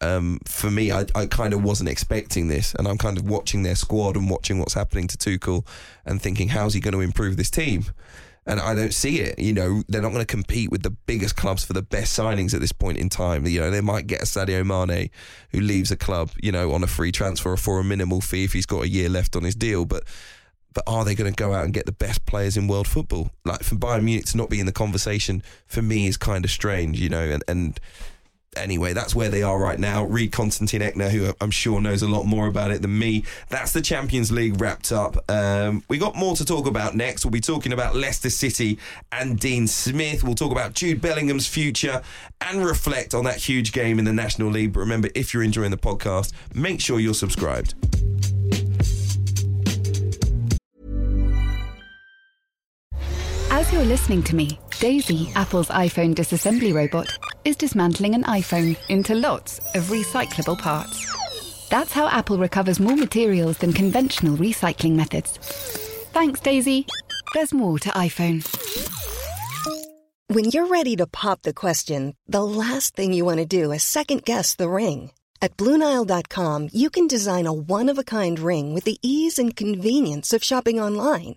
um, for me, I, I kind of wasn't expecting this, and I'm kind of watching their squad and watching what's happening to Tuchel and thinking, how's he going to improve this team? And I don't see it. You know, they're not going to compete with the biggest clubs for the best signings at this point in time. You know, they might get a Sadio Mane who leaves a club, you know, on a free transfer or for a minimal fee if he's got a year left on his deal. But but are they going to go out and get the best players in world football? Like for Bayern Munich to not be in the conversation for me is kind of strange, you know, and, and anyway, that's where they are right now. Read Constantin Eckner, who I'm sure knows a lot more about it than me. That's the Champions League wrapped up. Um, we got more to talk about next. We'll be talking about Leicester City and Dean Smith. We'll talk about Jude Bellingham's future and reflect on that huge game in the National League. But remember, if you're enjoying the podcast, make sure you're subscribed. As you're listening to me, Daisy, Apple's iPhone disassembly robot, is dismantling an iPhone into lots of recyclable parts. That's how Apple recovers more materials than conventional recycling methods. Thanks, Daisy. There's more to iPhone. When you're ready to pop the question, the last thing you want to do is second guess the ring. At Bluenile.com, you can design a one of a kind ring with the ease and convenience of shopping online.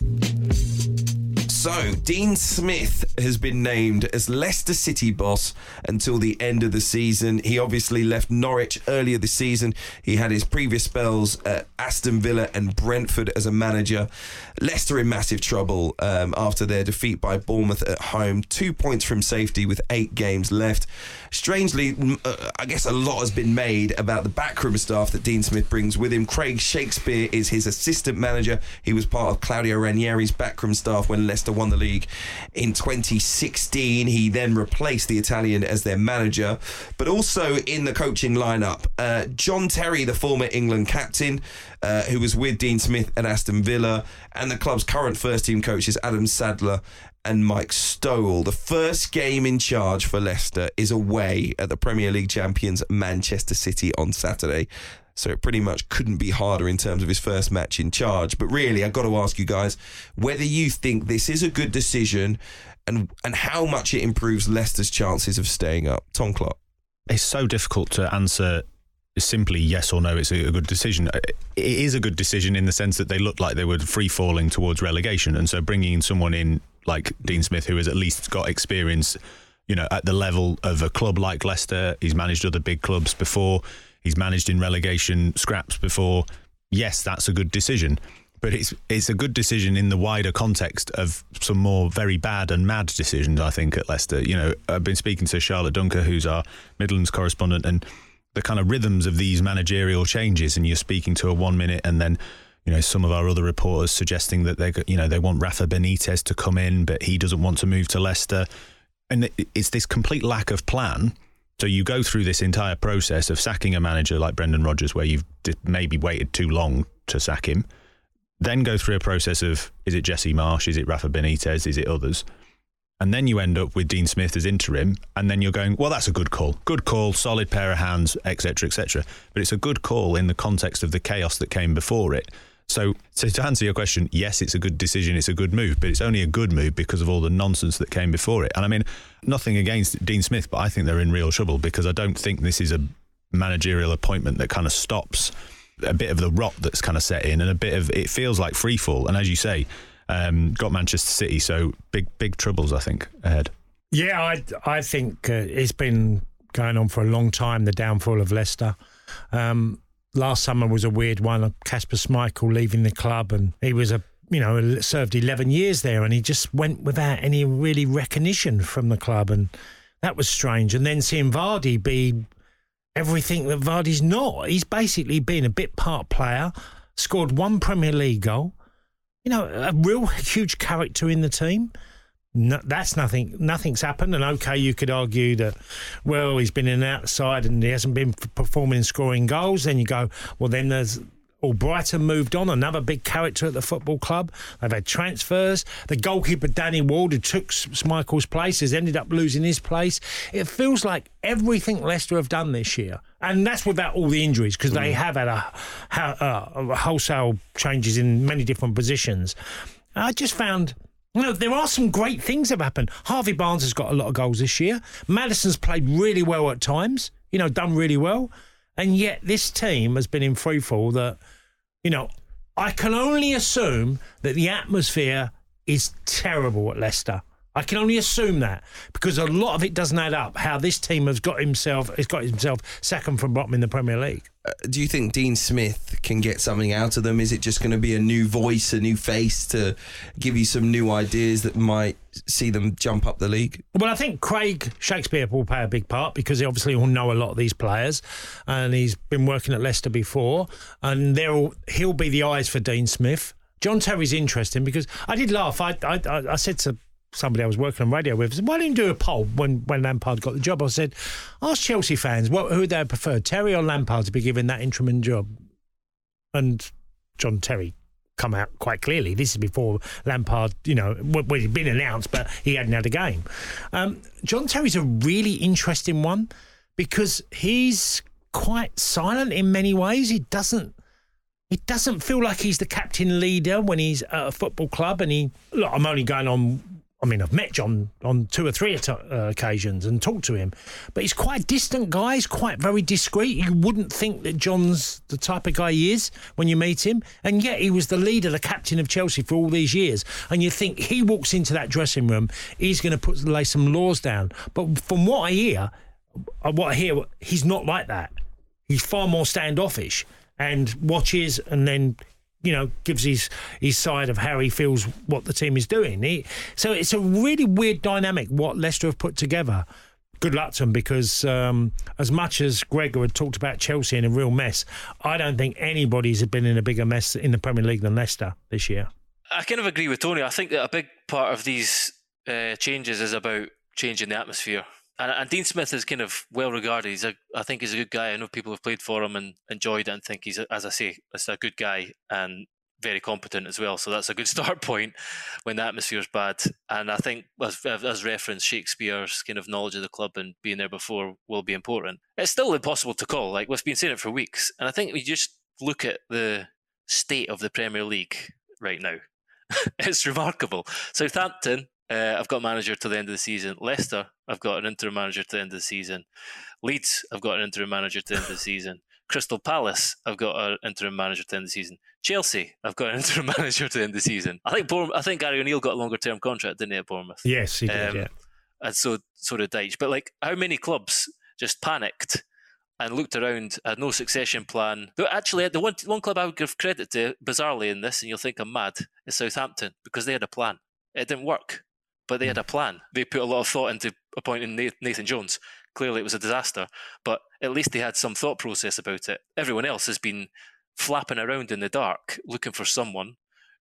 Thank you. So, Dean Smith has been named as Leicester City boss until the end of the season. He obviously left Norwich earlier this season. He had his previous spells at Aston Villa and Brentford as a manager. Leicester in massive trouble um, after their defeat by Bournemouth at home. Two points from safety with eight games left. Strangely, uh, I guess a lot has been made about the backroom staff that Dean Smith brings with him. Craig Shakespeare is his assistant manager. He was part of Claudio Ranieri's backroom staff when Leicester won the league in 2016. He then replaced the Italian as their manager, but also in the coaching lineup, uh, John Terry, the former England captain. Uh, who was with Dean Smith at Aston Villa, and the club's current first team coaches Adam Sadler and Mike Stowell. The first game in charge for Leicester is away at the Premier League champions Manchester City on Saturday. So it pretty much couldn't be harder in terms of his first match in charge. But really, I've got to ask you guys whether you think this is a good decision and and how much it improves Leicester's chances of staying up? Tom Clarke. It's so difficult to answer simply yes or no. It's a, good decision. Uh, it is a good decision in the sense that they looked like they were free falling towards relegation, and so bringing someone in like Dean Smith, who has at least got experience, you know, at the level of a club like Leicester. He's managed other big clubs before. He's managed in relegation scraps before. Yes, that's a good decision but it's it's a good decision in the wider context of some more very bad and mad decisions. I think at Leicester, you know, I've been speaking to Charlotte Duncker, who's our Midlands correspondent, and the kind of rhythms of these managerial changes. And you're speaking to a one minute, and then you know some of our other reporters suggesting that they you know they want Rafa Benitez to come in, but he doesn't want to move to Leicester, and it's this complete lack of plan. So you go through this entire process of sacking a manager like Brendan Rodgers, where you've maybe waited too long to sack him then go through a process of is it Jesse Marsch, is it Rafa Benitez, is it others? And then you end up with Dean Smith as interim, and then you're going, well, that's a good call. Good call, solid pair of hands, etc., etc. But it's a good call in the context of the chaos that came before it. So, so to answer your question, yes, it's a good decision, it's a good move, but it's only a good move because of all the nonsense that came before it. And I mean, nothing against Dean Smith, but I think they're in real trouble because I don't think this is a managerial appointment that kind of stops a bit of the rot that's kind of set in, and a bit of it feels like free fall. And as you say, um, got Manchester City, so big big troubles I think ahead. Yeah, I I think uh, it's been going on for a long time. The downfall of Leicester. Um, last summer was a weird one. Uh, Kasper Schmeichel leaving the club, and he was a you know served eleven years there, and he just went without any really recognition from the club, and that was strange. And then seeing Vardy be everything that Vardy's not. He's basically been a bit part player, scored one Premier League goal. You know, a real huge character in the team. No, that's nothing. Nothing's happened. And okay, you could argue that, well, he's been in outside and he hasn't been performing and scoring goals. Then you go, well, then there's or Brighton moved on, another big character at the football club. They've had transfers. The goalkeeper, Danny Ward, who took Schmeichel's place, has ended up losing his place. It feels like everything Leicester have done this year, and that's without all the injuries, because they mm. have had a, a, a wholesale changes in many different positions. I just found. You know, there are some great things that have happened. Harvey Barnes has got a lot of goals this year. Maddison's played really well at times, you know, done really well. And yet this team has been in freefall that, you know, I can only assume that the atmosphere is terrible at Leicester. I can only assume that because a lot of it doesn't add up. How this team has got himself has got himself second from bottom in the Premier League. Do you think Dean Smith can get something out of them? Is it just going to be a new voice, a new face to give you some new ideas that might see them jump up the league? Well, I think Craig Shakespeare will play a big part because he obviously will know a lot of these players, and he's been working at Leicester before, and they'll he'll be the eyes for Dean Smith. John Terry's interesting because I did laugh. I I, I said to somebody I was working on radio with said, "Why didn't you do a poll when, when Lampard got the job?" I said, "Ask Chelsea fans what who they prefer, Terry or Lampard, to be given that interim job." And John Terry come out quite clearly. This is before Lampard, you know, well, he'd been announced, but he hadn't had a game. Um, John Terry's a really interesting one because he's quite silent in many ways. He doesn't. It doesn't feel like he's the captain leader when he's at a football club, and he. Look, I'm only going on I mean, I've met John on two or three uh, occasions and talked to him, but he's quite a distant guy. He's quite very discreet. You wouldn't think that John's the type of guy he is when you meet him, and yet he was the leader, the captain of Chelsea for all these years. And you think he walks into that dressing room, he's going to put lay some laws down. But from what I hear, uh, what I hear, he's not like that. He's far more standoffish and watches and then you know, gives his his side of how he feels what the team is doing. He, so it's a really weird dynamic what Leicester have put together. Good luck to them because um, as much as Gregor had talked about Chelsea in a real mess, I don't think anybody's been in a bigger mess in the Premier League than Leicester this year. I kind of agree with Tony. I think that a big part of these uh, changes is about changing the atmosphere and, and, Dean Smith is kind of well regarded. He's a, I think he's a good guy. I know people have played for him and enjoyed it and think he's, as I say, it's a good guy and very competent as well. So that's a good start point when the atmosphere is bad. And I think, as, as Shakespeare's kind of knowledge of the club and being there before will be important. It's still impossible to call. Like we've been saying it for weeks, and I think we just look at the state of the Premier League right now. it's remarkable. Southampton uh, I've got a manager to the end of the season. Leicester, I've got an interim manager to the end of the season. Leeds, I've got an interim manager to the end of the season. Crystal Palace, I've got an interim manager to the end of the season. Chelsea, I've got an interim manager to the end of the season. I think Bournemouth, I think Gary O'Neill got a longer term contract, didn't he, at Bournemouth? Yes, he did. Um, yeah. And so so did Dyche. But like, how many clubs just panicked and looked around, had no succession plan? Actually, the one one club I would give credit to, bizarrely in this, and you'll think I'm mad, is Southampton because they had a plan. It didn't work, but they had mm. a plan. They put a lot of thought into appointing Nathan Jones. Clearly, it was a disaster, but at least they had some thought process about it. Everyone else has been flapping around in the dark looking for someone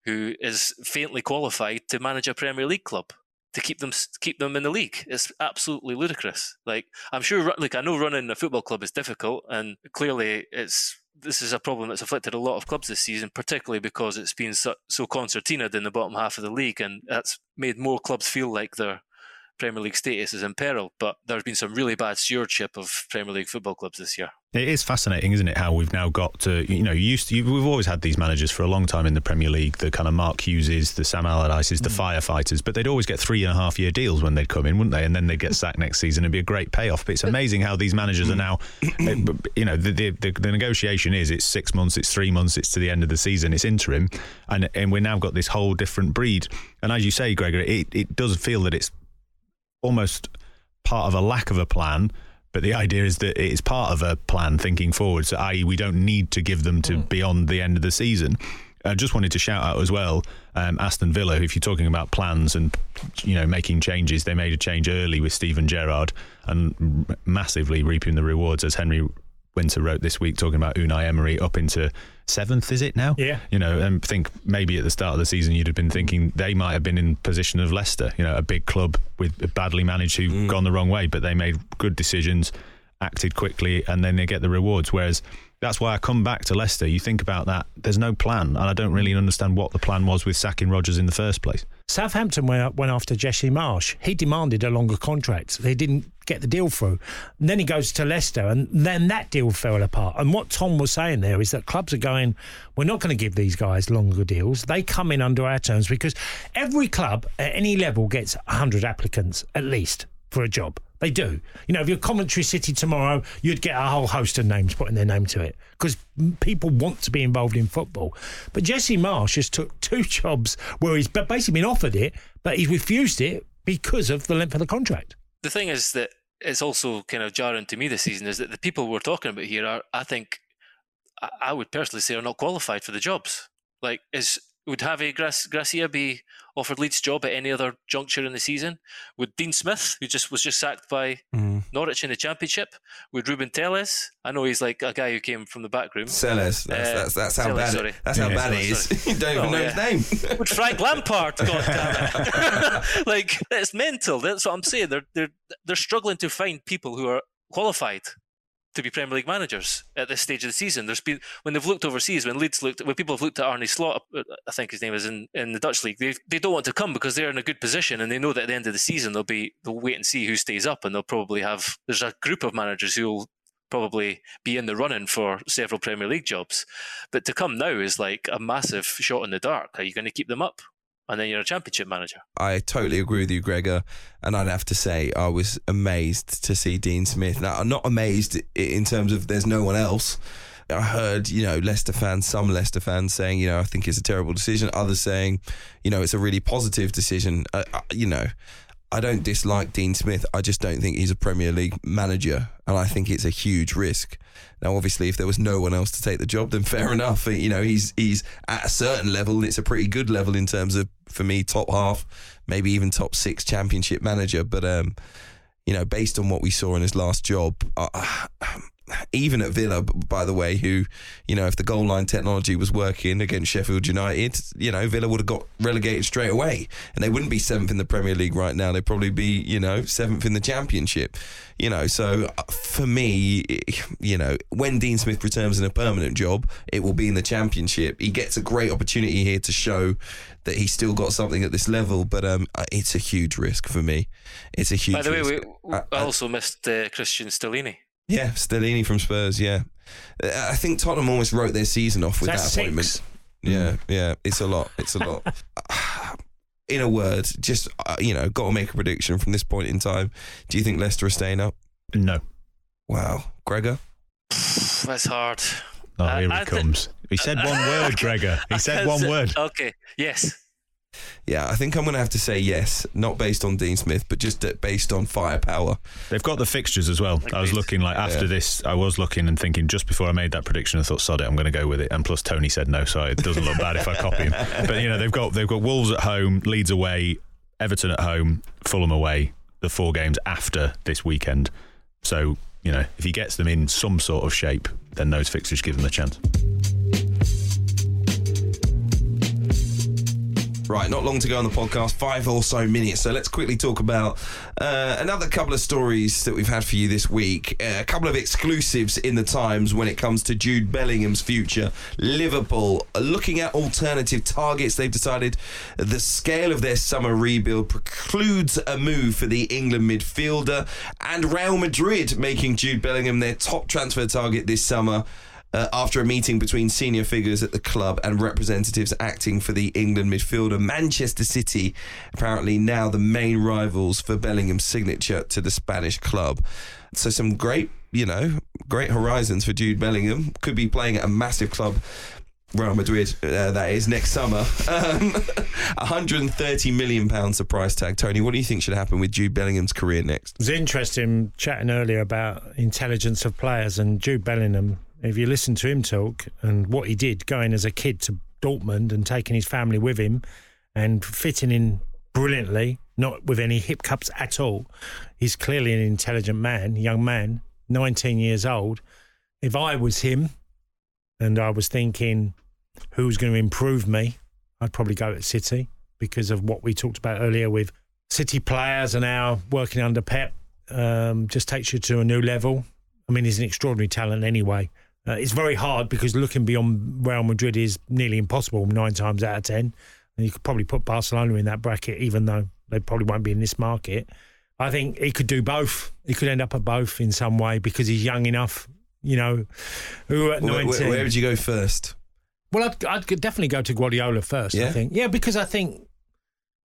who is faintly qualified to manage a Premier League club to keep them keep them in the league. It's absolutely ludicrous. Like I'm sure, like I know running a football club is difficult, and clearly it's this is a problem that's afflicted a lot of clubs this season, particularly because it's been so, so concertinaed in the bottom half of the league, and that's made more clubs feel like their Premier League status is in peril. But there's been some really bad stewardship of Premier League football clubs this year. It is fascinating, isn't it? How we've now got to, you know, you used to, you, we've always had these managers for a long time in the Premier League, the kind of Mark Hugheses, the Sam Allardyces, the mm. firefighters, but they'd always get three and a half year deals when they'd come in, wouldn't they? And then they'd get sacked next season. It'd be a great payoff. But it's amazing how these managers are mm. now, eh, you know, the, the, the, the negotiation is it's six months, it's three months, it's to the end of the season, it's interim. And, and we've now got this whole different breed. And as you say, Gregor, it, it does feel that it's almost part of a lack of a plan. But the idea is that it is part of a plan thinking forward. So, i.e., we don't need to give them to beyond the end of the season. I just wanted to shout out as well, um, Aston Villa. If you're talking about plans and you know making changes, they made a change early with Steven Gerrard and massively reaping the rewards, as Henry Winter wrote this week, talking about Unai Emery up into seventh. Is it now? Yeah. You know, and think maybe at the start of the season you'd have been thinking they might have been in position of Leicester. You know, a big club with badly managed who've mm. gone the wrong way, but they made good decisions, acted quickly, and then they get the rewards. Whereas that's why I come back to Leicester. You think about that. There's no plan, and I don't really understand what the plan was with sacking Rodgers in the first place. Southampton went, went after Jesse Marsch. He demanded a longer contract. They didn't get the deal through. And then he goes to Leicester, and then that deal fell apart. And what Tom was saying there is that clubs are going, we're not going to give these guys longer deals. They come in under our terms because every club at any level gets 100 applicants at least for a job. They do. You know, if you're Coventry City tomorrow, you'd get a whole host of names putting their name to it because people want to be involved in football. But Jesse Marsch has took two jobs where he's basically been offered it, but he's refused it because of the length of the contract. The thing is that it's also kind of jarring to me this season is that the people we're talking about here are, I think, I would personally say, are not qualified for the jobs. Like, is would Javi Grac- Gracia be offered Leeds' job at any other juncture in the season? Would Dean Smith, who just was just sacked by Norwich in the Championship, would Ruben Teles? I know he's like a guy who came from the back room. Celes. That's, Uh, that's, that's how Celes, bad sorry. it, that's how bad sorry, it is. you don't even Oh, know yeah. his name. Would Frank Lampard? God damn it! like it's mental. That's what I'm saying. They're they're they're struggling to find people who are qualified to be Premier League managers at this stage of the season. There's been when they've looked overseas, when Leeds looked, when people have looked at Arne Slot, uh, I think his name is in, in the Dutch league. They they don't want to come because they're in a good position and they know that at the end of the season they'll be they'll wait and see who stays up and they'll probably have there's a group of managers who will probably be in the running for several Premier League jobs. But to come now is like a massive shot in the dark. Are you going to keep them up? And then you're a championship manager. I totally agree with you, Gregor. And I'd have to say, I was amazed to see Dean Smith. Now, I'm not amazed in terms of there's no one else. I heard, you know, Leicester fans, some Leicester fans saying, you know, I think it's a terrible decision. Others saying, you know, it's a really positive decision. Uh, uh, you know, I don't dislike Dean Smith. I just don't think he's a Premier League manager. And I think it's a huge risk. Now, obviously, if there was no one else to take the job, then fair enough. You know, he's he's at a certain level, it's a pretty good level in terms of, for me, top half, maybe even top six championship manager. But um, you know, based on what we saw in his last job, uh, even at Villa, by the way, who, you know, if the goal line technology was working against Sheffield United, you know, Villa would have got relegated straight away, and they wouldn't be seventh in the Premier League right now. They'd probably be, you know, seventh in the Championship. You know, so uh, for me, you know, when Dean Smith returns in a permanent job, it will be in the Championship. He gets a great opportunity here to show that he's still got something at this level, but um, uh, it's a huge risk for me. It's a huge. By the way, risk. we, I- I I- also missed uh, Cristian Stellini. Yeah, Stellini from Spurs. Yeah, Uh, I think Tottenham almost wrote their season off with That's that appointment. six. Yeah, yeah, it's a lot. It's a lot. in a word, just uh, you know, got to make a prediction from this point in time. Do you think Leicester are staying up? No. Wow, Gregor. That's hard. Oh, here I he thi- comes. He said one word, Gregor. He said one word. Okay. Yes. Yeah, I think I'm going to have to say yes, not based on Dean Smith, but just uh, based on firepower. They've got the fixtures as well. I was looking like after Yeah. this, I was looking and thinking just before I made that prediction, I thought, sod it, I'm going to go with it. And plus, Tony said no, so it doesn't look bad if I copy him. But you know, they've got they've got Wolves at home, Leeds away, Everton at home, Fulham away. The four games after this weekend. So you know, if he gets them in some sort of shape, then those fixtures give him a chance. Right, not long to go on the podcast, five or so minutes. So let's quickly talk about uh, another couple of stories that we've had for you this week. Uh, a couple of exclusives in the Times when it comes to Jude Bellingham's future. Liverpool looking at alternative targets. They've decided the scale of their summer rebuild precludes a move for the England midfielder, and Real Madrid making Jude Bellingham their top transfer target this summer uh, after a meeting between senior figures at the club and representatives acting for the England midfielder. Manchester City, apparently now the main rivals for Bellingham's signature to the Spanish club. So, some great, you know, great horizons for Jude Bellingham. Could be playing at a massive club. Real Madrid, uh, that is next summer. Um, 130 million pounds the price tag. Tony, what do you think should happen with Jude Bellingham's career next? It was interesting chatting earlier about intelligence of players and Jude Bellingham. If you listen to him talk and what he did going as a kid to Dortmund and taking his family with him and fitting in brilliantly, not with any hiccups at all, he's clearly an intelligent man, young man, 19 years old. If I was him and I was thinking who's going to improve me, I'd probably go at City because of what we talked about earlier with City players and now working under Pep. Um, just takes you to a new level. I mean, he's an extraordinary talent anyway. Uh, it's very hard because looking beyond Real Madrid is nearly impossible nine times out of ten. And you could probably put Barcelona in that bracket, even though they probably won't be in this market. I think he could do both. He could end up at both in some way because he's young enough. You know, who at Where, nineteen? where, where would you go first? Well, I'd, I'd definitely go to Guardiola first. yeah? I think, yeah, because I think,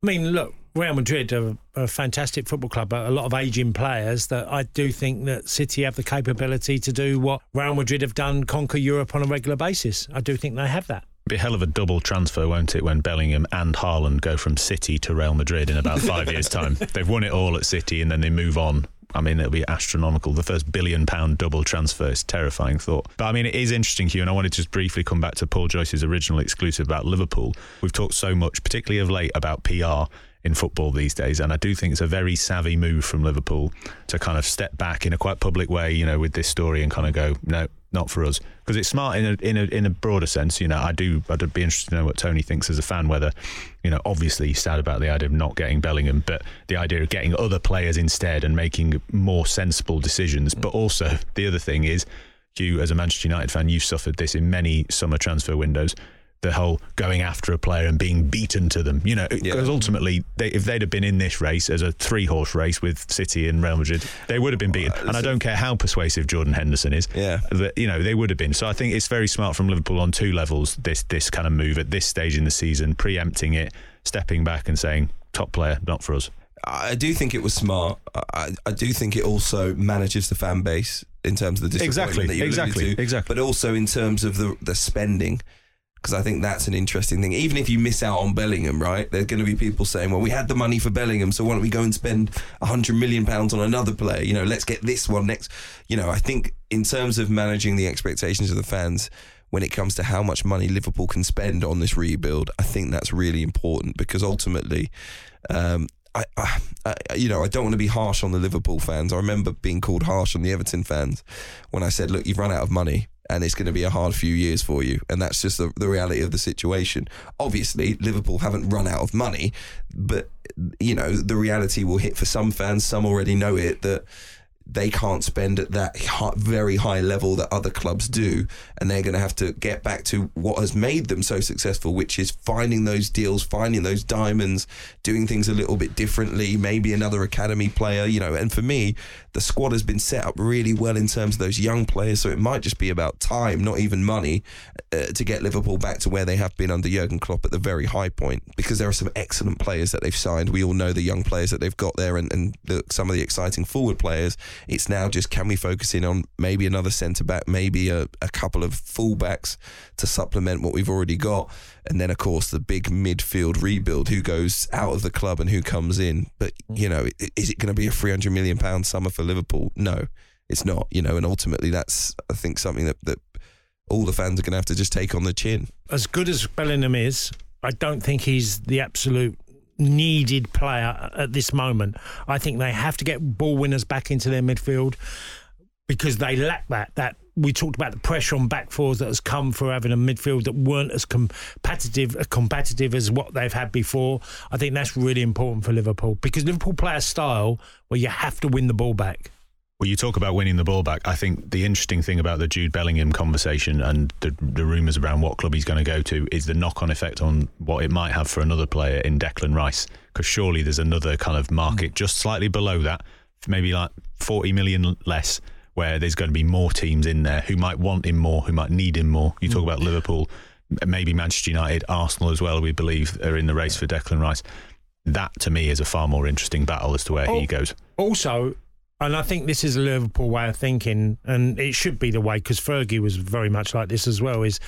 I mean, look, Real Madrid are a fantastic football club, but a lot of aging players that I do think that City have the capability to do what Real Madrid have done, conquer Europe on a regular basis. I do think they have that. Be a hell of a double transfer, won't it, when Bellingham and Haaland go from City to Real Madrid in about five years' time? They've won it all at City and then they move on. I mean, it'll be astronomical. The first billion pound double transfer is a terrifying thought. But I mean, it is interesting, Hugh, and I wanted to just briefly come back to Paul Joyce's original exclusive about Liverpool. We've talked so much, particularly of late, about PR in football these days. And I do think it's a very savvy move from Liverpool to kind of step back in a quite public way, you know, with this story and kind of go, no, not for us. Because it's smart in a, in a in a broader sense. You know, I do. I'd be interested to know what Tony thinks as a fan. Whether, you know, obviously he's sad about the idea of not getting Bellingham, but the idea of getting other players instead and making more sensible decisions. Mm. But also the other thing is, you as a Manchester United fan, you've suffered this in many summer transfer windows. The whole going after a player and being beaten to them, you know, because ultimately, they, if they'd have been in this race as a three-horse race with City and Real Madrid, they would have been beaten. and I don't care how persuasive Jordan Henderson is, Yeah. that you know they would have been. So I think it's very smart from Liverpool on two levels. This this kind of move at this stage in the season, preempting it, stepping back and saying top player, not for us. I do think it was smart. I, I do think it also manages the fan base in terms of the disappointment Exactly, that you exactly, to, exactly. but also in terms of the the spending. Because I think that's an interesting thing. Even if you miss out on Bellingham, right? There's going to be people saying, "Well, we had the money for Bellingham, so why don't we go and spend hundred million pounds on another player? You know, let's get this one next." You know, I think in terms of managing the expectations of the fans, when it comes to how much money Liverpool can spend on this rebuild, I think that's really important because ultimately, um, I, I, you know, I don't want to be harsh on the Liverpool fans. I remember being called harsh on the Everton fans when I said, "Look, you've run out of money." And it's going to be a hard few years for you, and that's just the, the reality of the situation. Obviously, Liverpool haven't run out of money, but you know the reality will hit for some fans. Some already know it that they can't spend at that high, very high level that other clubs do, and they're going to have to get back to what has made them so successful, which is finding those deals, finding those diamonds, doing things a little bit differently. Maybe another academy player, you know. And for me, the squad has been set up really well in terms of those young players, so it might just be about time, not even money, uh, to get Liverpool back to where they have been under Jurgen Klopp at the very high point. Because there are some excellent players that they've signed. We all know the young players that they've got there, and, and the, some of the exciting forward players. It's now just can we focus in on maybe another centre back, maybe a, a couple of fullbacks to supplement what we've already got, and then of course the big midfield rebuild. Who goes out of the club and who comes in? But mm. you know, is it going to be a three hundred million pound summer for Liverpool? No, it's not. You know, and ultimately that's I think something that that all the fans are going to have to just take on the chin. As good as Bellingham is, I don't think he's the absolute needed player at this moment. I think they have to get ball winners back into their midfield because they lack that. That we talked about the pressure on back fours that has come for having a midfield that weren't as competitive, competitive as what they've had before. I think that's really important for Liverpool because Liverpool play a style where you have to win the ball back. Well, you talk about winning the ball back. I think the interesting thing about the Jude Bellingham conversation and the, the rumours around what club he's going to go to is the knock on effect on what it might have for another player in Declan Rice. Because surely there's another kind of market mm. just slightly below that, maybe like 40 million less, where there's going to be more teams in there who might want him more, who might need him more. You talk mm. about Liverpool, maybe Manchester United, Arsenal as well, we believe, are in the race for Declan Rice. That to me is a far more interesting battle as to where oh, he goes. Also, and I think this is a Liverpool way of thinking, and it should be the way because Fergie was very much like this as well. Is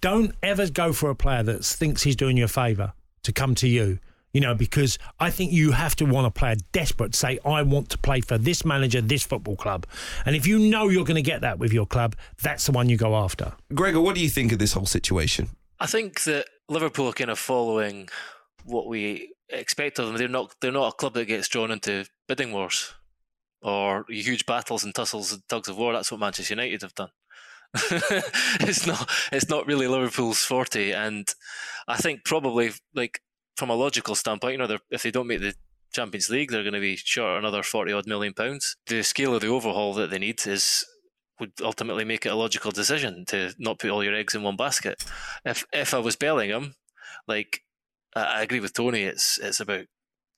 don't ever go for a player that thinks he's doing you a favour to come to you. You know, because I think you have to want a player desperate to say, I want to play for this manager, this football club. And if you know you're going to get that with your club, that's the one you go after. Gregor, what do you think of this whole situation? I think that Liverpool are kind of following what we expect of them. They're not they're not a club that gets drawn into bidding wars or huge battles and tussles and tugs of war. That's what Manchester United have done. it's not it's not really Liverpool's forte, and I think probably like from a logical standpoint, you know, if they don't make the Champions League, they're going to be short another forty odd million pounds. The scale of the overhaul that they need is would ultimately make it a logical decision to not put all your eggs in one basket. If if I was Bellingham, like I agree with Tony, it's it's about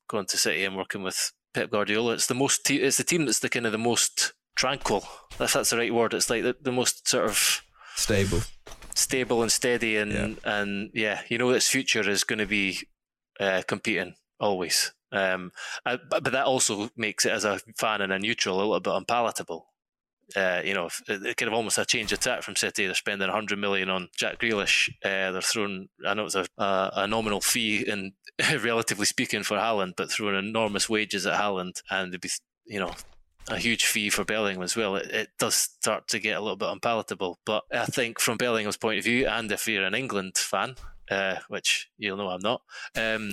going to City and working with Pep Guardiola. It's the most. Te- it's the team that's the kind of the most tranquil. If that's the right word. It's like the, the most sort of stable, stable and steady, and yeah. and yeah, you know, its future is going to be uh, competing always. Um, uh, but, but that also makes it as a fan and a neutral a little bit unpalatable uh, you know, it kind of almost a change of tack from City. They're spending 100 million on Jack Grealish. Uh, they're throwing, I know it's a, a, a nominal fee, and relatively speaking, for Haaland, but throwing enormous wages at Haaland, and they'd be, you know, a huge fee for Bellingham as well. It, it, does start to get a little bit unpalatable. But I think from Bellingham's point of view, and if you're an England fan, uh, which you'll know I'm not, um,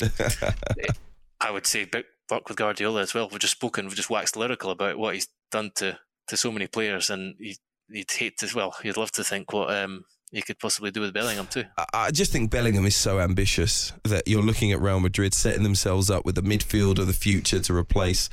I would say work with Guardiola as well. We've just spoken, we've just waxed lyrical about what he's done to to so many players, and you, would hate to well, you'd love to think what um, you could possibly do with Bellingham too. I just think Bellingham is so ambitious that you're looking at Real Madrid setting themselves up with the midfield of the future to replace.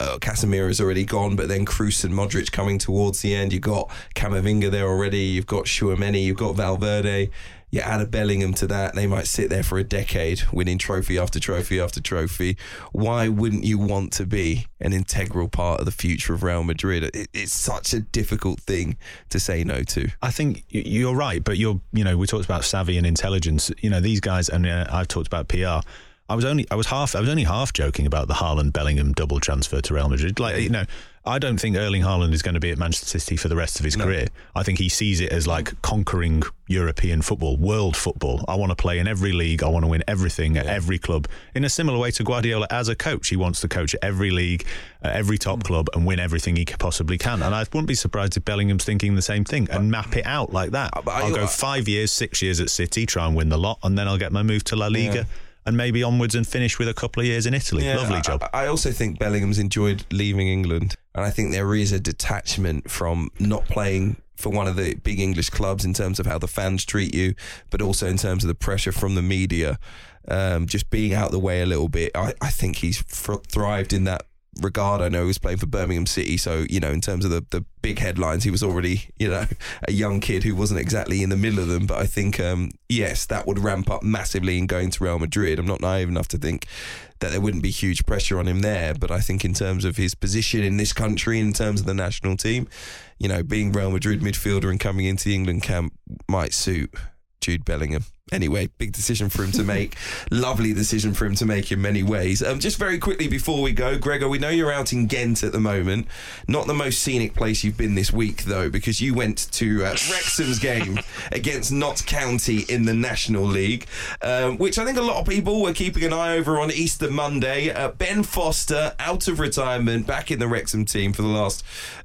Uh, Casemiro's already gone, but then Kroos and Modric coming towards the end. You've got Camavinga there already. You've got Tchouameni. You've got Valverde you add a Bellingham to that, they might sit there for a decade, winning trophy after trophy after trophy. Why wouldn't you want to be an integral part of the future of Real Madrid? It, it's such a difficult thing to say no to. I think you're right, but you're, you know, we talked about savvy and intelligence. You know, these guys, and uh, I've talked about PR. I was only I was half I was only half joking about the Haaland Bellingham double transfer to Real Madrid. Like you know, I don't think Erling Haaland is going to be at Manchester City for the rest of his no. career. I think he sees it as like conquering European football, world football. I want to play in every league. I want to win everything at every club. In a similar way to Guardiola as a coach, he wants to coach at every league, at every top mm. club, and win everything he possibly can. And I wouldn't be surprised if Bellingham's thinking the same thing and map it out like that. I'll go five years, six years at City, try and win the lot, and then I'll get my move to La Liga. Yeah and maybe onwards and finish with a couple of years in Italy. Yeah, Lovely job. I, I, also think Bellingham's enjoyed leaving England, and I think there is a detachment from not playing for one of the big English clubs in terms of how the fans treat you, but also in terms of the pressure from the media. Um, just being out the way a little bit. I, I think he's thrived in that regard. I know he was playing for Birmingham City, so you know, in terms of the, the big headlines, he was already you know a young kid who wasn't exactly in the middle of them. But I think um, yes, that would ramp up massively in going to Real Madrid. I'm not naive enough to think that there wouldn't be huge pressure on him there. But I think in terms of his position in this country, in terms of the national team, you know, being Real Madrid midfielder and coming into the England camp might suit Jude Bellingham anyway, big decision for him to make. Lovely decision for him to make in many ways. Um, just very quickly before we go, Gregor, we know you're out in Ghent at the moment. Not the most scenic place you've been this week, though, because you went to uh, Wrexham's game against Notts County in the National League, um, which I think a lot of people were keeping an eye over on Easter Monday. Uh, ben Foster, out of retirement, back in the Wrexham team for the last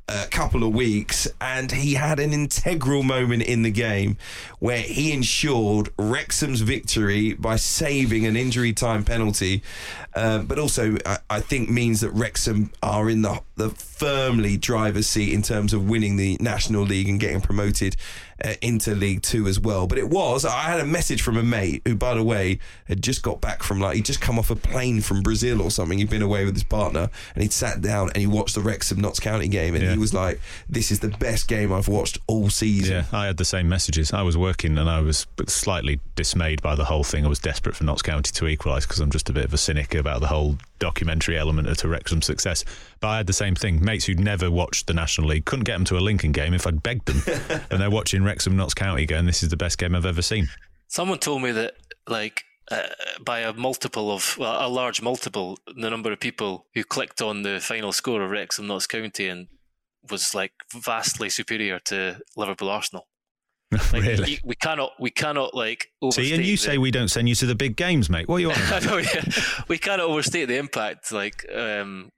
uh, couple of weeks, and he had an integral moment in the game where he ensured Wrexham's victory by saving an injury time penalty, uh, but also I, I, think means that Wrexham are in the the firmly driver's seat in terms of winning the National League and getting promoted uh, into League Two as well. But it was, I had a message from a mate who, by the way, had just got back from like, he'd just come off a plane from Brazil or something. He'd been away with his partner and he'd sat down and he watched the Wrexham Notts County game and yeah. he was like, this is the best game I've watched all season. Yeah, I had the same messages. I was working and I was slightly dismayed by the whole thing. I was desperate for Notts County to equalise because I'm just a bit of a cynic about the whole documentary element to Wrexham's success. But I had the same thing. Mates who'd never watched the National League couldn't get them to a Lincoln game if I'd begged them. and they're watching Wrexham Notts County going, this is the best game I've ever seen. Someone told me that, like, uh, by a multiple of, well, a large multiple, the number of people who clicked on the final score of Wrexham Notts County and was like vastly superior to Liverpool Arsenal. Like, really? We cannot, we cannot like. See, and you the, say we don't send you to the big games, mate. What are you on? Know, yeah. we cannot overstate the impact like um,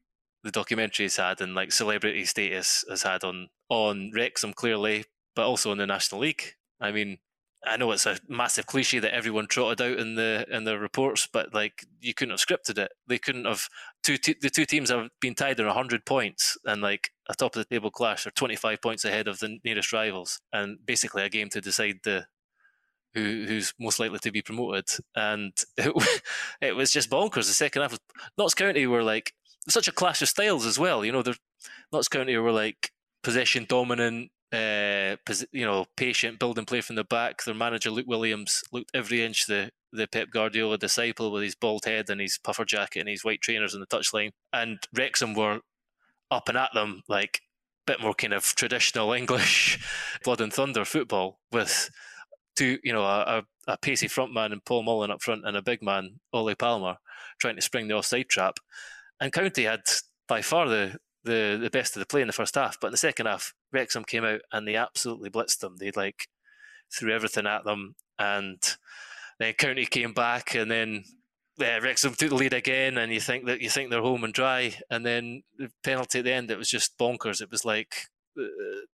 the documentary has had and like celebrity status has had on on Wrexham clearly, but also in the National League. I mean, I know it's a massive cliche that everyone trotted out in the in the reports, but like you couldn't have scripted it. They couldn't have two the two teams have been tied on hundred points and like a top of the table clash are twenty five points ahead of the nearest rivals, and basically a game to decide the who who's most likely to be promoted. And it, it was just bonkers. The second half, was, Notts County were like such a clash of styles as well. You know, Notts County were like possession dominant uh, you know, patient, building play from the back. Their manager Luke Williams looked every inch the the Pep Guardiola disciple with his bald head and his puffer jacket and his white trainers on the touchline. And Wrexham were up and at them like a bit more kind of traditional English blood and thunder football with two, you know, a, a, a pacey front man and Paul Mullin up front and a big man, Ollie Palmer, trying to spring the offside trap. And County had by far the the the best of the play in the first half. But in the second half, Wrexham came out and they absolutely blitzed them. They like threw everything at them, and then County came back, and then uh, Wrexham took the lead again. And you think that you think they're home and dry, and then the penalty at the end, it was just bonkers. It was like uh,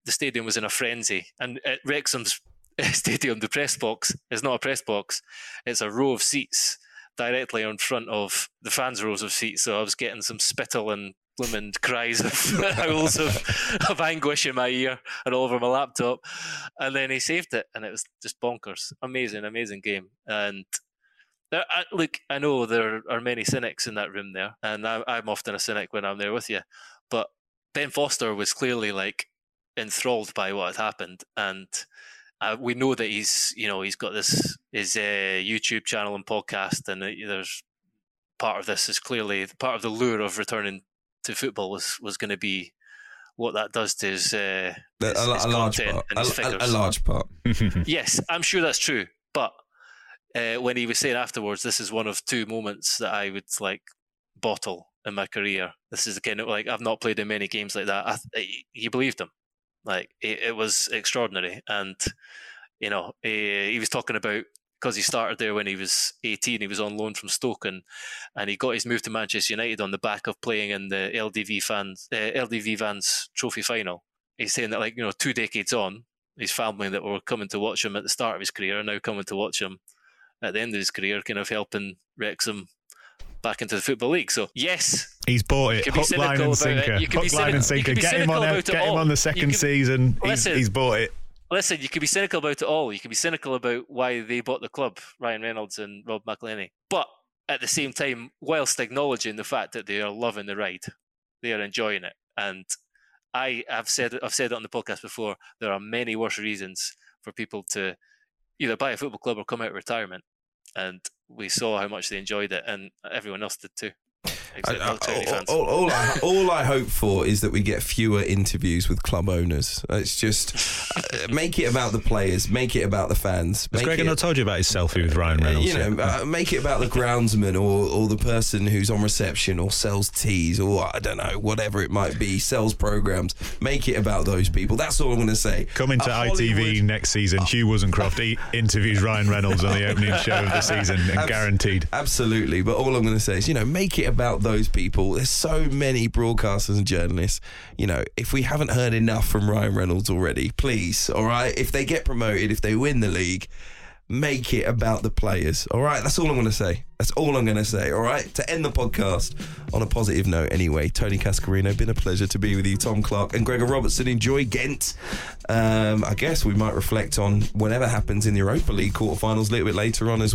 the stadium was in a frenzy, and at Wrexham's stadium, the press box is not a press box; it's a row of seats directly in front of the fans' rows of seats. So I was getting some spittle and blooming cries of howls of, of anguish in my ear and all over my laptop. And then he saved it, and it was just bonkers. Amazing, amazing game. And there, I, look, I know there are many cynics in that room there, and I, I'm often a cynic when I'm there with you. But Ben Foster was clearly like enthralled by what had happened, and uh, we know that he's, you know, he's got this his uh, YouTube channel and podcast, and uh, there's part of this is clearly part of the lure of returning to football was was going to be what that does to his, uh, his, a, his a large part. A, a, large part. yes, I'm sure that's true. But uh, when he was saying afterwards, this is one of two moments that I would like bottle in my career. This is of like I've not played in many games like that. I, he believed him. Like it, it was extraordinary, and you know he, he was talking about because he started there when he was 18. He was on loan from Stoke and, and he got his move to Manchester United on the back of playing in the LDV fans uh, LDV Vans Trophy final. He's saying that like you know two decades on, his family that were coming to watch him at the start of his career are now coming to watch him at the end of his career, kind of helping Wrexham back into the football league. So yes, he's bought it. Hook, line and sinker. Hook, line and sinker. Get him on. Get him on the second can, season. Listen, he's, he's bought it listen, you could be cynical about it all. You could be cynical about why they bought the club, Ryan Reynolds and Rob McElhenney. But at the same time, whilst acknowledging the fact that they are loving the ride, they are enjoying it. And I have said I've said it on the podcast before. There are many worse reasons for people to either buy a football club or come out of retirement. And we saw how much they enjoyed it, and everyone else did too. I, I, all, all, all, I, all, I, hope for is that we get fewer interviews with club owners. It's just uh, make it about the players, make it about the fans. Has Gregor not told you about his selfie with Ryan Reynolds? You know, uh, make it about the groundsman or, or the person who's on reception or sells teas or I don't know, whatever it might be, sells programs. Make it about those people. That's all I'm going to say. Coming to uh, ITV Hollywood, next season, uh, Hugh Woozencroft interviews Ryan Reynolds on the opening show of the season, and guaranteed. Absolutely. But all I'm going to say is, you know, make it about those people. There's so many broadcasters and journalists. You know, if we haven't heard enough from Ryan Reynolds already, please, all right? If they get promoted, if they win the league, make it about the players. All right, that's all I'm going to say. That's all I'm going to say. All right, to end the podcast on a positive note. Anyway, Tony Cascarino, been a pleasure to be with you. Tom Clarke and Gregor Robertson. Enjoy Ghent. Um, I guess we might reflect on whatever happens in the Europa League quarterfinals a little bit later on as.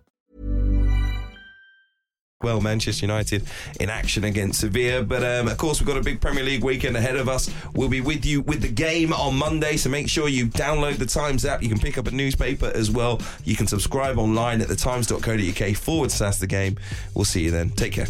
well, Manchester United in action against Sevilla. But um, of course, we've got a big Premier League weekend ahead of us. We'll be with you with the game on Monday, so make sure you download the Times app. You can pick up a newspaper as well. You can subscribe online at thetimes.co.uk forward slash the game. We'll see you then. Take care.